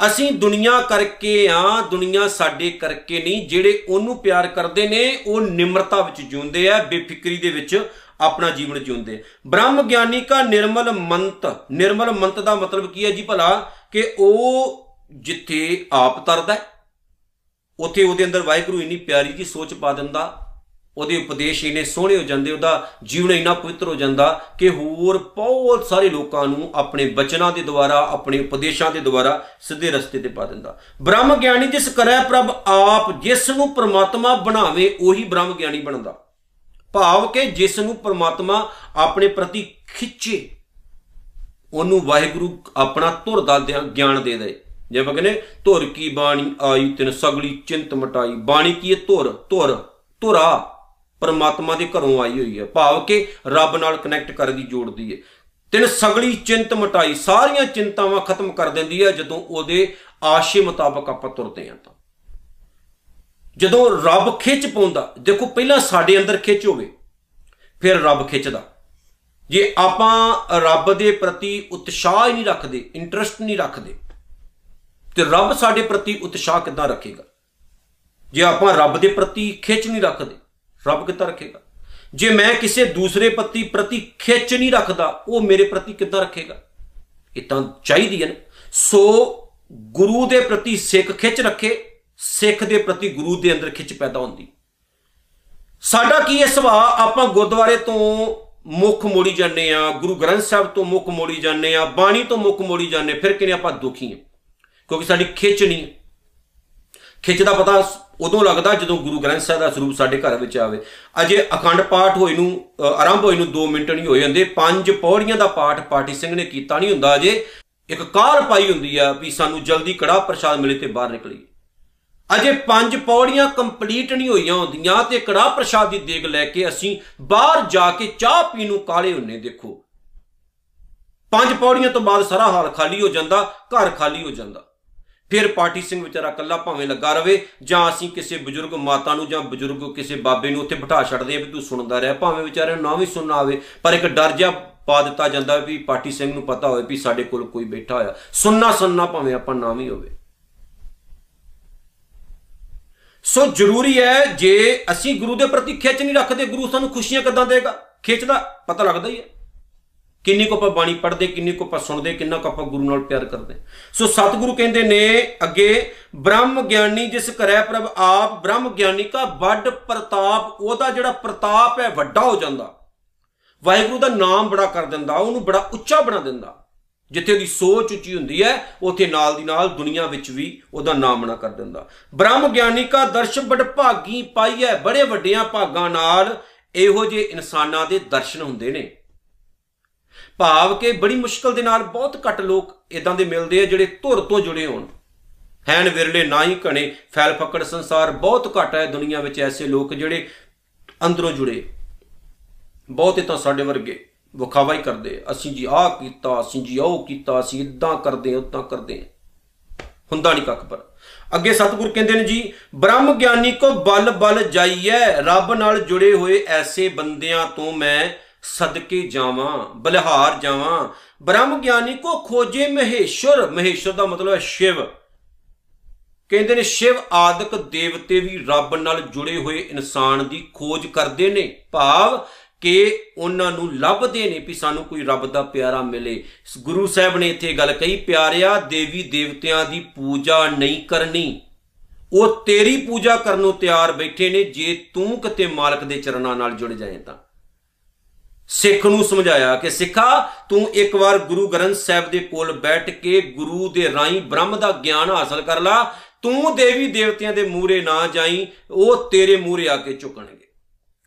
[SPEAKER 1] ਅਸੀਂ ਦੁਨੀਆ ਕਰਕੇ ਆ ਦੁਨੀਆ ਸਾਡੇ ਕਰਕੇ ਨਹੀਂ। ਜਿਹੜੇ ਉਹਨੂੰ ਪਿਆਰ ਕਰਦੇ ਨੇ, ਉਹ ਨਿਮਰਤਾ ਵਿੱਚ ਜਿਉਂਦੇ ਆ, ਬੇਫਿਕਰੀ ਦੇ ਵਿੱਚ ਆਪਣਾ ਜੀਵਨ ਜਿਉਂਦੇ। ਬ੍ਰਹਮ ਗਿਆਨੀ ਕਾ ਨਿਰਮਲ ਮੰਤ ਨਿਰਮਲ ਮੰਤ ਦਾ ਮਤਲਬ ਕੀ ਹੈ ਜੀ ਭਲਾ? ਕਿ ਉਹ ਜਿੱਥੇ ਆਪ ਤਰਦਾ ਉੱਥੇ ਉਹਦੇ ਅੰਦਰ ਵਾਹਿਗੁਰੂ ਇੰਨੀ ਪਿਆਰੀ ਜੀ ਸੋਚ ਪਾ ਦਿੰਦਾ ਉਹਦੇ ਉਪਦੇਸ਼ ਇੰਨੇ ਸੋਹਣੇ ਹੋ ਜਾਂਦੇ, ਉਹਦਾ ਜੀਵਨ ਇੰਨਾ ਪਵਿੱਤਰ ਹੋ ਜਾਂਦਾ ਕਿ ਹੋਰ ਬਹੁਤ ਸਾਰੇ ਲੋਕਾਂ ਨੂੰ ਆਪਣੇ ਬਚਨਾਂ ਦੇ ਦੁਆਰਾ, ਆਪਣੇ ਉਪਦੇਸ਼ਾਂ ਦੇ ਦੁਆਰਾ ਸਿੱਧੇ ਰਸਤੇ ਤੇ ਪਾ ਦਿੰਦਾ। ਬ੍ਰਹਮ ਗਿਆਨੀ ਜਿਸ ਕਰੈ ਪ੍ਰਭ ਆਪ, ਜਿਸ ਨੂੰ ਪ੍ਰਮਾਤਮਾ ਬਣਾਵੇ, ਉਹੀ ਬ੍ਰਹਮ ਗਿਆਨੀ ਬਣਦਾ। ਭਾਵ ਕਿ ਜਿਸ ਨੂੰ ਪ੍ਰਮਾਤਮਾ ਆਪਣੇ ਪ੍ਰਤੀ ਖਿੱਚੇ, ਉਹਨੂੰ ਵਾਹਿਗੁਰੂ ਆਪਣਾ ਧੁਰ ਦਾ ਗਿਆਨ ਦੇ ਦੇ। ਜੇ ਬਗਨੇ ਧੁਰ ਕੀ ਬਾਣੀ ਆਈ ਤਿਨ ਸਗਲੀ ਚਿੰਤ ਮਟਾਈ। ਬਾਣੀ ਕੀ ਹੈ ਧੁਰ ਧੁਰ, ਧੁਰਾ। ਪਰਮਾਤਮਾ ਦੇ ਘਰੋਂ ਆਈ ਹੋਈ ਹੈ। ਭਾਵ ਕਿ ਰੱਬ ਨਾਲ ਕਨੈਕਟ ਕਰਦੀ ਜੋੜਦੀ ਹੈ। ਤਿੰਨ ਸਗਲੀ ਚਿੰਤ ਮਟਾਈ, ਸਾਰੀਆਂ ਚਿੰਤਾਵਾਂ ਖਤਮ ਕਰ ਦਿੰਦੀ ਹੈ, ਜਦੋਂ ਉਹਦੇ ਆਸ਼ੇ ਮੁਤਾਬਕ ਆਪਾਂ ਤੁਰਦੇ ਹਾਂ ਤਾਂ। ਜਦੋਂ ਰੱਬ ਖਿੱਚ ਪਾਉਂਦਾ, ਦੇਖੋ ਪਹਿਲਾਂ ਸਾਡੇ ਅੰਦਰ ਖਿੱਚ ਹੋਵੇ, ਫਿਰ ਰੱਬ ਖਿੱਚਦਾ। ਜੇ ਆਪਾਂ ਰੱਬ ਦੇ ਪ੍ਰਤੀ ਉਤਸ਼ਾਹ ਹੀ ਨਹੀਂ ਰੱਖਦੇ ਇੰਟਰਸਟ ਨਹੀਂ ਰੱਖਦੇ, ਤੇ ਰੱਬ ਸਾਡੇ ਪ੍ਰਤੀ ਉਤਸ਼ਾਹ ਕਿੱਦਾਂ ਰੱਖੇਗਾ? ਜੇ ਆਪਾਂ ਰੱਬ ਦੇ ਪ੍ਰਤੀ ਖਿੱਚ ਨਹੀਂ ਰੱਖਦੇ ਰੱਬ ਕਿੱਦਾਂ ਰੱਖੇਗਾ? ਜੇ ਮੈਂ ਕਿਸੇ ਦੂਸਰੇ ਪਤੀ ਪ੍ਰਤੀ ਖਿੱਚ ਨਹੀਂ ਰੱਖਦਾ, ਉਹ ਮੇਰੇ ਪ੍ਰਤੀ ਕਿੱਦਾਂ ਰੱਖੇਗਾ? ਇਹ ਤਾਂ ਚਾਹੀਦੀ ਹੈ ਨਾ। ਸੋ ਗੁਰੂ ਦੇ ਪ੍ਰਤੀ ਸਿੱਖ ਖਿੱਚ ਰੱਖੇ, ਸਿੱਖ ਦੇ ਪ੍ਰਤੀ ਗੁਰੂ ਦੇ ਅੰਦਰ ਖਿੱਚ ਪੈਦਾ ਹੁੰਦੀ। ਸਾਡਾ ਕੀ ਹੈ ਸੁਭਾਅ? ਆਪਾਂ ਗੁਰਦੁਆਰੇ ਤੋਂ ਮੁੱਖ ਮੋੜੀ ਜਾਂਦੇ ਆ ਗੁਰੂ ਗ੍ਰੰਥ ਸਾਹਿਬ ਤੋਂ ਮੁੱਖ ਮੋੜੀ ਜਾਂਦੇ ਆ ਬਾਣੀ ਤੋਂ ਮੁੱਖ ਮੋੜੀ ਜਾਂਦੇ ਫਿਰ ਕਿਨੇ ਆਪਾਂ ਦੁਖੀ ਆ ਕਿਉਂਕਿ ਸਾਡੀ ਖਿੱਚ ਨਹੀਂ ਖਿੱਚ ਦਾ ਪਤਾ ਉਦੋਂ ਲੱਗਦਾ ਜਦੋਂ ਗੁਰੂ ਗ੍ਰੰਥ ਸਾਹਿਬ ਦਾ ਸਰੂਪ ਸਾਡੇ ਘਰ ਵਿੱਚ ਆਵੇ। ਅਜੇ ਅਖੰਡ ਪਾਠ ਹੋਏ ਨੂੰ ਆਰੰਭ ਹੋਏ ਨੂੰ 2 ਮਿੰਟ ਨਹੀਂ ਹੋਏ ਜਾਂਦੇ ਪੰਜ ਪੌੜੀਆਂ ਦਾ ਪਾਠ ਪਾਠੀ ਸਿੰਘ ਨੇ ਕੀਤਾ ਨਹੀਂ ਹੁੰਦਾ ਅਜੇ। ਇੱਕ ਕਾਲ ਪਾਈ ਹੁੰਦੀ ਆ ਵੀ ਸਾਨੂੰ ਜਲਦੀ ਕੜਾ ਪ੍ਰਸ਼ਾਦ ਮਿਲੇ ਤੇ ਬਾਹਰ ਨਿਕਲੀਏ। ਅਜੇ ਪੰਜ ਪੌੜੀਆਂ ਕੰਪਲੀਟ ਨਹੀਂ ਹੋਈਆਂ ਹੁੰਦੀਆਂ ਤੇ ਕੜਾ ਪ੍ਰਸ਼ਾਦ ਦੀ ਦੇਗ ਲੈ ਕੇ ਅਸੀਂ ਬਾਹਰ ਜਾ ਕੇ ਚਾਹ ਪੀਣ ਨੂੰ ਕਾਲੇ ਹੁੰਨੇ ਦੇਖੋ। ਪੰਜ ਪੌੜੀਆਂ ਤੋਂ ਬਾਅਦ ਸਾਰਾ ਹਾਲ ਖਾਲੀ ਹੋ ਜਾਂਦਾ, ਘਰ ਖਾਲੀ ਹੋ ਜਾਂਦਾ। ਫਿਰ ਪਾਰਟੀ ਸਿੰਘ ਵਿਚਾਰਾ ਕੱਲਾ ਭਾਵੇਂ ਲੱਗਾ ਰਵੇ, ਜਾਂ ਅਸੀਂ ਕਿਸੇ ਬਜ਼ੁਰਗ ਮਾਤਾ ਨੂੰ ਜਾਂ ਬਜ਼ੁਰਗ ਕਿਸੇ ਬਾਬੇ ਨੂੰ ਉੱਥੇ ਬਿਠਾ ਛੱਡਦੇ ਆ ਵੀ ਤੂੰ ਸੁਣਦਾ ਰਹਿ, ਭਾਵੇਂ ਵਿਚਾਰੇ ਨੂੰ ਨਾ ਵੀ ਸੁਣਨਾ ਆਵੇ, ਪਰ ਇੱਕ ਡਰ ਜਿਹਾ ਪਾ ਦਿੱਤਾ ਜਾਂਦਾ ਵੀ ਪਾਰਟੀ ਸਿੰਘ ਨੂੰ ਪਤਾ ਹੋਵੇ ਵੀ ਸਾਡੇ ਕੋਲ ਕੋਈ ਬੈਠਾ ਹੋਇਆ। ਸੁਣਨਾ ਸੁਣਨਾ ਭਾਵੇਂ ਆਪਾਂ ਨਾ ਵੀ ਹੋਵੇ। ਸੋ ਜ਼ਰੂਰੀ ਹੈ ਜੇ ਅਸੀਂ ਗੁਰੂ ਦੇ ਪ੍ਰਤੀ ਖਿੱਚ ਨਹੀਂ ਰੱਖਦੇ, ਗੁਰੂ ਸਾਨੂੰ ਖੁਸ਼ੀਆਂ ਕਿੱਦਾਂ ਦੇਗਾ? ਖਿੱਚ ਦਾ ਪਤਾ ਲੱਗਦਾ ਹੀ ਹੈ। ਕਿੰਨੀ ਕੋ ਆਪਾਂ ਬਾਣੀ ਪੜ੍ਹਦੇ, ਕਿੰਨੀ ਕੋ ਆਪਾਂ ਸੁਣਦੇ, ਕਿੰਨਾ ਕੋ ਆਪਾਂ ਗੁਰੂ ਨਾਲ ਪਿਆਰ ਕਰਦੇ। ਸੋ ਸਤਿਗੁਰੂ ਕਹਿੰਦੇ ਨੇ, ਅੱਗੇ ਬ੍ਰਹਮ ਗਿਆਨੀ ਜਿਸ ਕਰੈ ਪ੍ਰਭ ਆਪ, ਬ੍ਰਹਮ ਗਿਆਨੀ ਕਾ ਵੱਡ ਪ੍ਰਤਾਪ, ਉਹਦਾ ਜਿਹੜਾ ਪ੍ਰਤਾਪ ਹੈ ਵੱਡਾ ਹੋ ਜਾਂਦਾ। ਵਾਹਿਗੁਰੂ ਦਾ ਨਾਮ ਬੜਾ ਕਰ ਦਿੰਦਾ, ਉਹਨੂੰ ਬੜਾ ਉੱਚਾ ਬਣਾ ਦਿੰਦਾ। ਜਿੱਥੇ ਉਹਦੀ ਸੋਚ ਉੱਚੀ ਹੁੰਦੀ ਹੈ, ਉੱਥੇ ਨਾਲ ਦੀ ਨਾਲ ਦੁਨੀਆ ਵਿੱਚ ਵੀ ਉਹਦਾ ਨਾਮ ਬਣਾ ਕਰ ਦਿੰਦਾ। ਬ੍ਰਹਮ ਗਿਆਨੀ ਕਾ ਦਰਸ਼ ਬੜ ਭਾਗੀ ਪਾਈਐ, ਬੜੇ ਵੱਡਿਆਂ ਭਾਗਾਂ ਨਾਲ ਇਹੋ ਜਿਹੇ ਇਨਸਾਨਾਂ ਦੇ ਦਰਸ਼ਨ ਹੁੰਦੇ ਨੇ। ਭਾਵ ਕਿ ਬੜੀ ਮੁਸ਼ਕਲ ਦੇ ਨਾਲ ਬਹੁਤ ਘੱਟ ਲੋਕ ਇਦਾਂ ਦੇ ਮਿਲਦੇ ਆ ਜਿਹੜੇ ਧੁਰ ਤੋਂ ਜੁੜੇ ਹੋਣ। ਹੈਨ ਵਿਰਲੇ ਨਾ ਹੀ ਘਣੇ, ਫੈਲ ਫੱਕੜ ਸੰਸਾਰ ਬਹੁਤ ਘੱਟ ਹੈ ਦੁਨੀਆ ਵਿੱਚ ਐਸੇ ਲੋਕ ਜਿਹੜੇ ਅੰਦਰੋਂ ਜੁੜੇ। ਬਹੁਤੇ ਤਾਂ ਸਾਡੇ ਵਰਗੇ ਵਿਖਾਵਾ ਹੀ ਕਰਦੇ ਅਸੀਂ ਜੀ ਆਹ ਕੀਤਾ, ਅਸੀਂ ਜੀ ਉਹ ਕੀਤਾ, ਅਸੀਂ ਇਦਾਂ ਕਰਦੇ ਉਦਾਂ ਕਰਦੇ ਹੁੰਦਾ ਨਹੀਂ ਕੱਖ ਪਰ। ਅੱਗੇ ਸਤਿਗੁਰ ਕਹਿੰਦੇ ਨੇ ਜੀ, ਬ੍ਰਹਮ ਗਿਆਨੀ ਕੋ ਬਲ ਬਲ ਜਾਈਐ, ਰੱਬ ਨਾਲ ਜੁੜੇ ਹੋਏ ਐਸੇ ਬੰਦਿਆਂ ਤੋਂ ਮੈਂ ਸਦਕੇ ਜਾਵਾਂ, ਬਲਿਹਾਰ ਜਾਵਾਂ। ਬ੍ਰਹਮ ਗਿਆਨੀ ਕੋ ਖੋਜੇ ਮਹੇਸ਼ਵਰ ਮਹੇਸ਼ਵਰ ਦਾ ਮਤਲਬ ਹੈ ਸ਼ਿਵ। ਕਹਿੰਦੇ ਨੇ ਸ਼ਿਵ ਆਦਿਕ ਦੇਵਤੇ ਵੀ ਰੱਬ ਨਾਲ ਜੁੜੇ ਹੋਏ ਇਨਸਾਨ ਦੀ ਖੋਜ ਕਰਦੇ ਨੇ। ਭਾਵ ਕਿ ਉਹਨਾਂ ਨੂੰ ਲੱਭਦੇ ਨੇ ਵੀ ਸਾਨੂੰ ਕੋਈ ਰੱਬ ਦਾ ਪਿਆਰਾ ਮਿਲੇ। ਗੁਰੂ ਸਾਹਿਬ ਨੇ ਇੱਥੇ ਗੱਲ ਕਹੀ, ਪਿਆਰਿਆ, ਦੇਵੀ ਦੇਵਤਿਆਂ ਦੀ ਪੂਜਾ ਨਹੀਂ ਕਰਨੀ। ਉਹ ਤੇਰੀ ਪੂਜਾ ਕਰਨ ਨੂੰ ਤਿਆਰ ਬੈਠੇ ਨੇ। ਜੇ ਤੂੰ ਕਿਤੇ ਮਾਲਕ ਦੇ ਚਰਨਾਂ ਨਾਲ ਜੁੜ ਜਾਏ ਤਾਂ। ਸਿੱਖ ਨੂੰ ਸਮਝਾਇਆ ਕਿ ਸਿੱਖਾ, ਤੂੰ ਇੱਕ ਵਾਰ ਗੁਰੂ ਗ੍ਰੰਥ ਸਾਹਿਬ ਦੇ ਕੋਲ ਬੈਠ ਕੇ ਗੁਰੂ ਦੇ ਰਾਹੀਂ ਬ੍ਰਹਮ ਦਾ ਗਿਆਨ ਹਾਸਲ ਕਰ ਲਾ। ਤੂੰ ਦੇਵੀ ਦੇਵਤਿਆਂ ਦੇ ਮੂਰੇ ਨਾ ਜਾਈ, ਉਹ ਤੇਰੇ ਮੂਰੇ ਆ ਕੇ ਝੁਕਣਗੇ।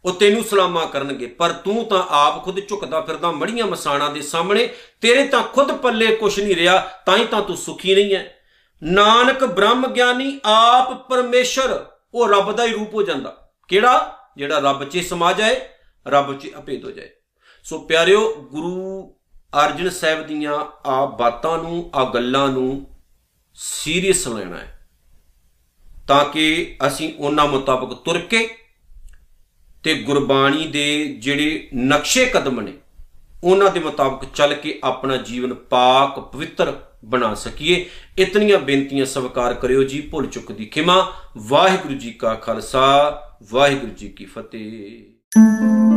[SPEAKER 1] ਉਹ ਤੈਨੂੰ ਸਲਾਮਾ ਕਰਨਗੇ, ਪਰ ਤੂੰ ਤਾਂ ਆਪ ਖੁਦ ਝੁਕਦਾ ਫਿਰਦਾ ਮੜੀਆਂ ਮਸਾਣਾ ਦੇ ਸਾਹਮਣੇ। ਤੇਰੇ ਤਾਂ ਖੁਦ ਪੱਲੇ ਕੁਛ ਨਹੀਂ ਰਿਹਾ, ਤਾਂ ਹੀ ਤਾਂ ਤੂੰ ਸੁਖੀ ਨਹੀਂ ਹੈ ਨਾਨਕ ਬ੍ਰਹਮ ਗਿਆਨੀ, ਆਪ ਪਰਮੇਸ਼ਰ, ਉਹ ਰੱਬ ਦਾ ਹੀ ਰੂਪ ਹੋ ਜਾਂਦਾ। ਕਿਹੜਾ? ਜਿਹੜਾ ਰੱਬ 'ਚ ਸਮਾ ਜਾਏ, ਰੱਬ 'ਚ ਅਪੇਦ ਹੋ ਜਾਏ। ਸੋ ਪਿਆਰਿਓ, ਗੁਰੂ ਅਰਜਨ ਸਾਹਿਬ ਦੀਆਂ ਆ ਬਾਤਾਂ ਨੂੰ, ਆ ਗੱਲਾਂ ਨੂੰ ਸੀਰੀਅਸ ਲੈਣਾ ਹੈ, ਤਾਂ ਕਿ ਅਸੀਂ ਉਹਨਾਂ ਮੁਤਾਬਕ ਤੁਰ ਕੇ ਤੇ ਗੁਰਬਾਣੀ ਦੇ ਜਿਹੜੇ ਨਕਸ਼ੇ ਕਦਮ ਨੇ, ਉਹਨਾਂ ਦੇ ਮੁਤਾਬਕ ਚੱਲ ਕੇ ਆਪਣਾ ਜੀਵਨ ਪਾਕ, ਪਵਿੱਤਰ ਬਣਾ ਸਕੀਏ। ਇਤਨੀਆਂ ਬੇਨਤੀਆਂ ਸਵਾਰ ਕਰਿਓ ਜੀ, ਭੁੱਲ ਚੁੱਕ ਦੀ ਖਿਮਾ। ਵਾਹਿਗੁਰੂ ਜੀ ਕਾ ਖਾਲਸਾ, ਵਾਹਿਗੁਰੂ ਜੀ ਕੀ ਫਤਿਹ।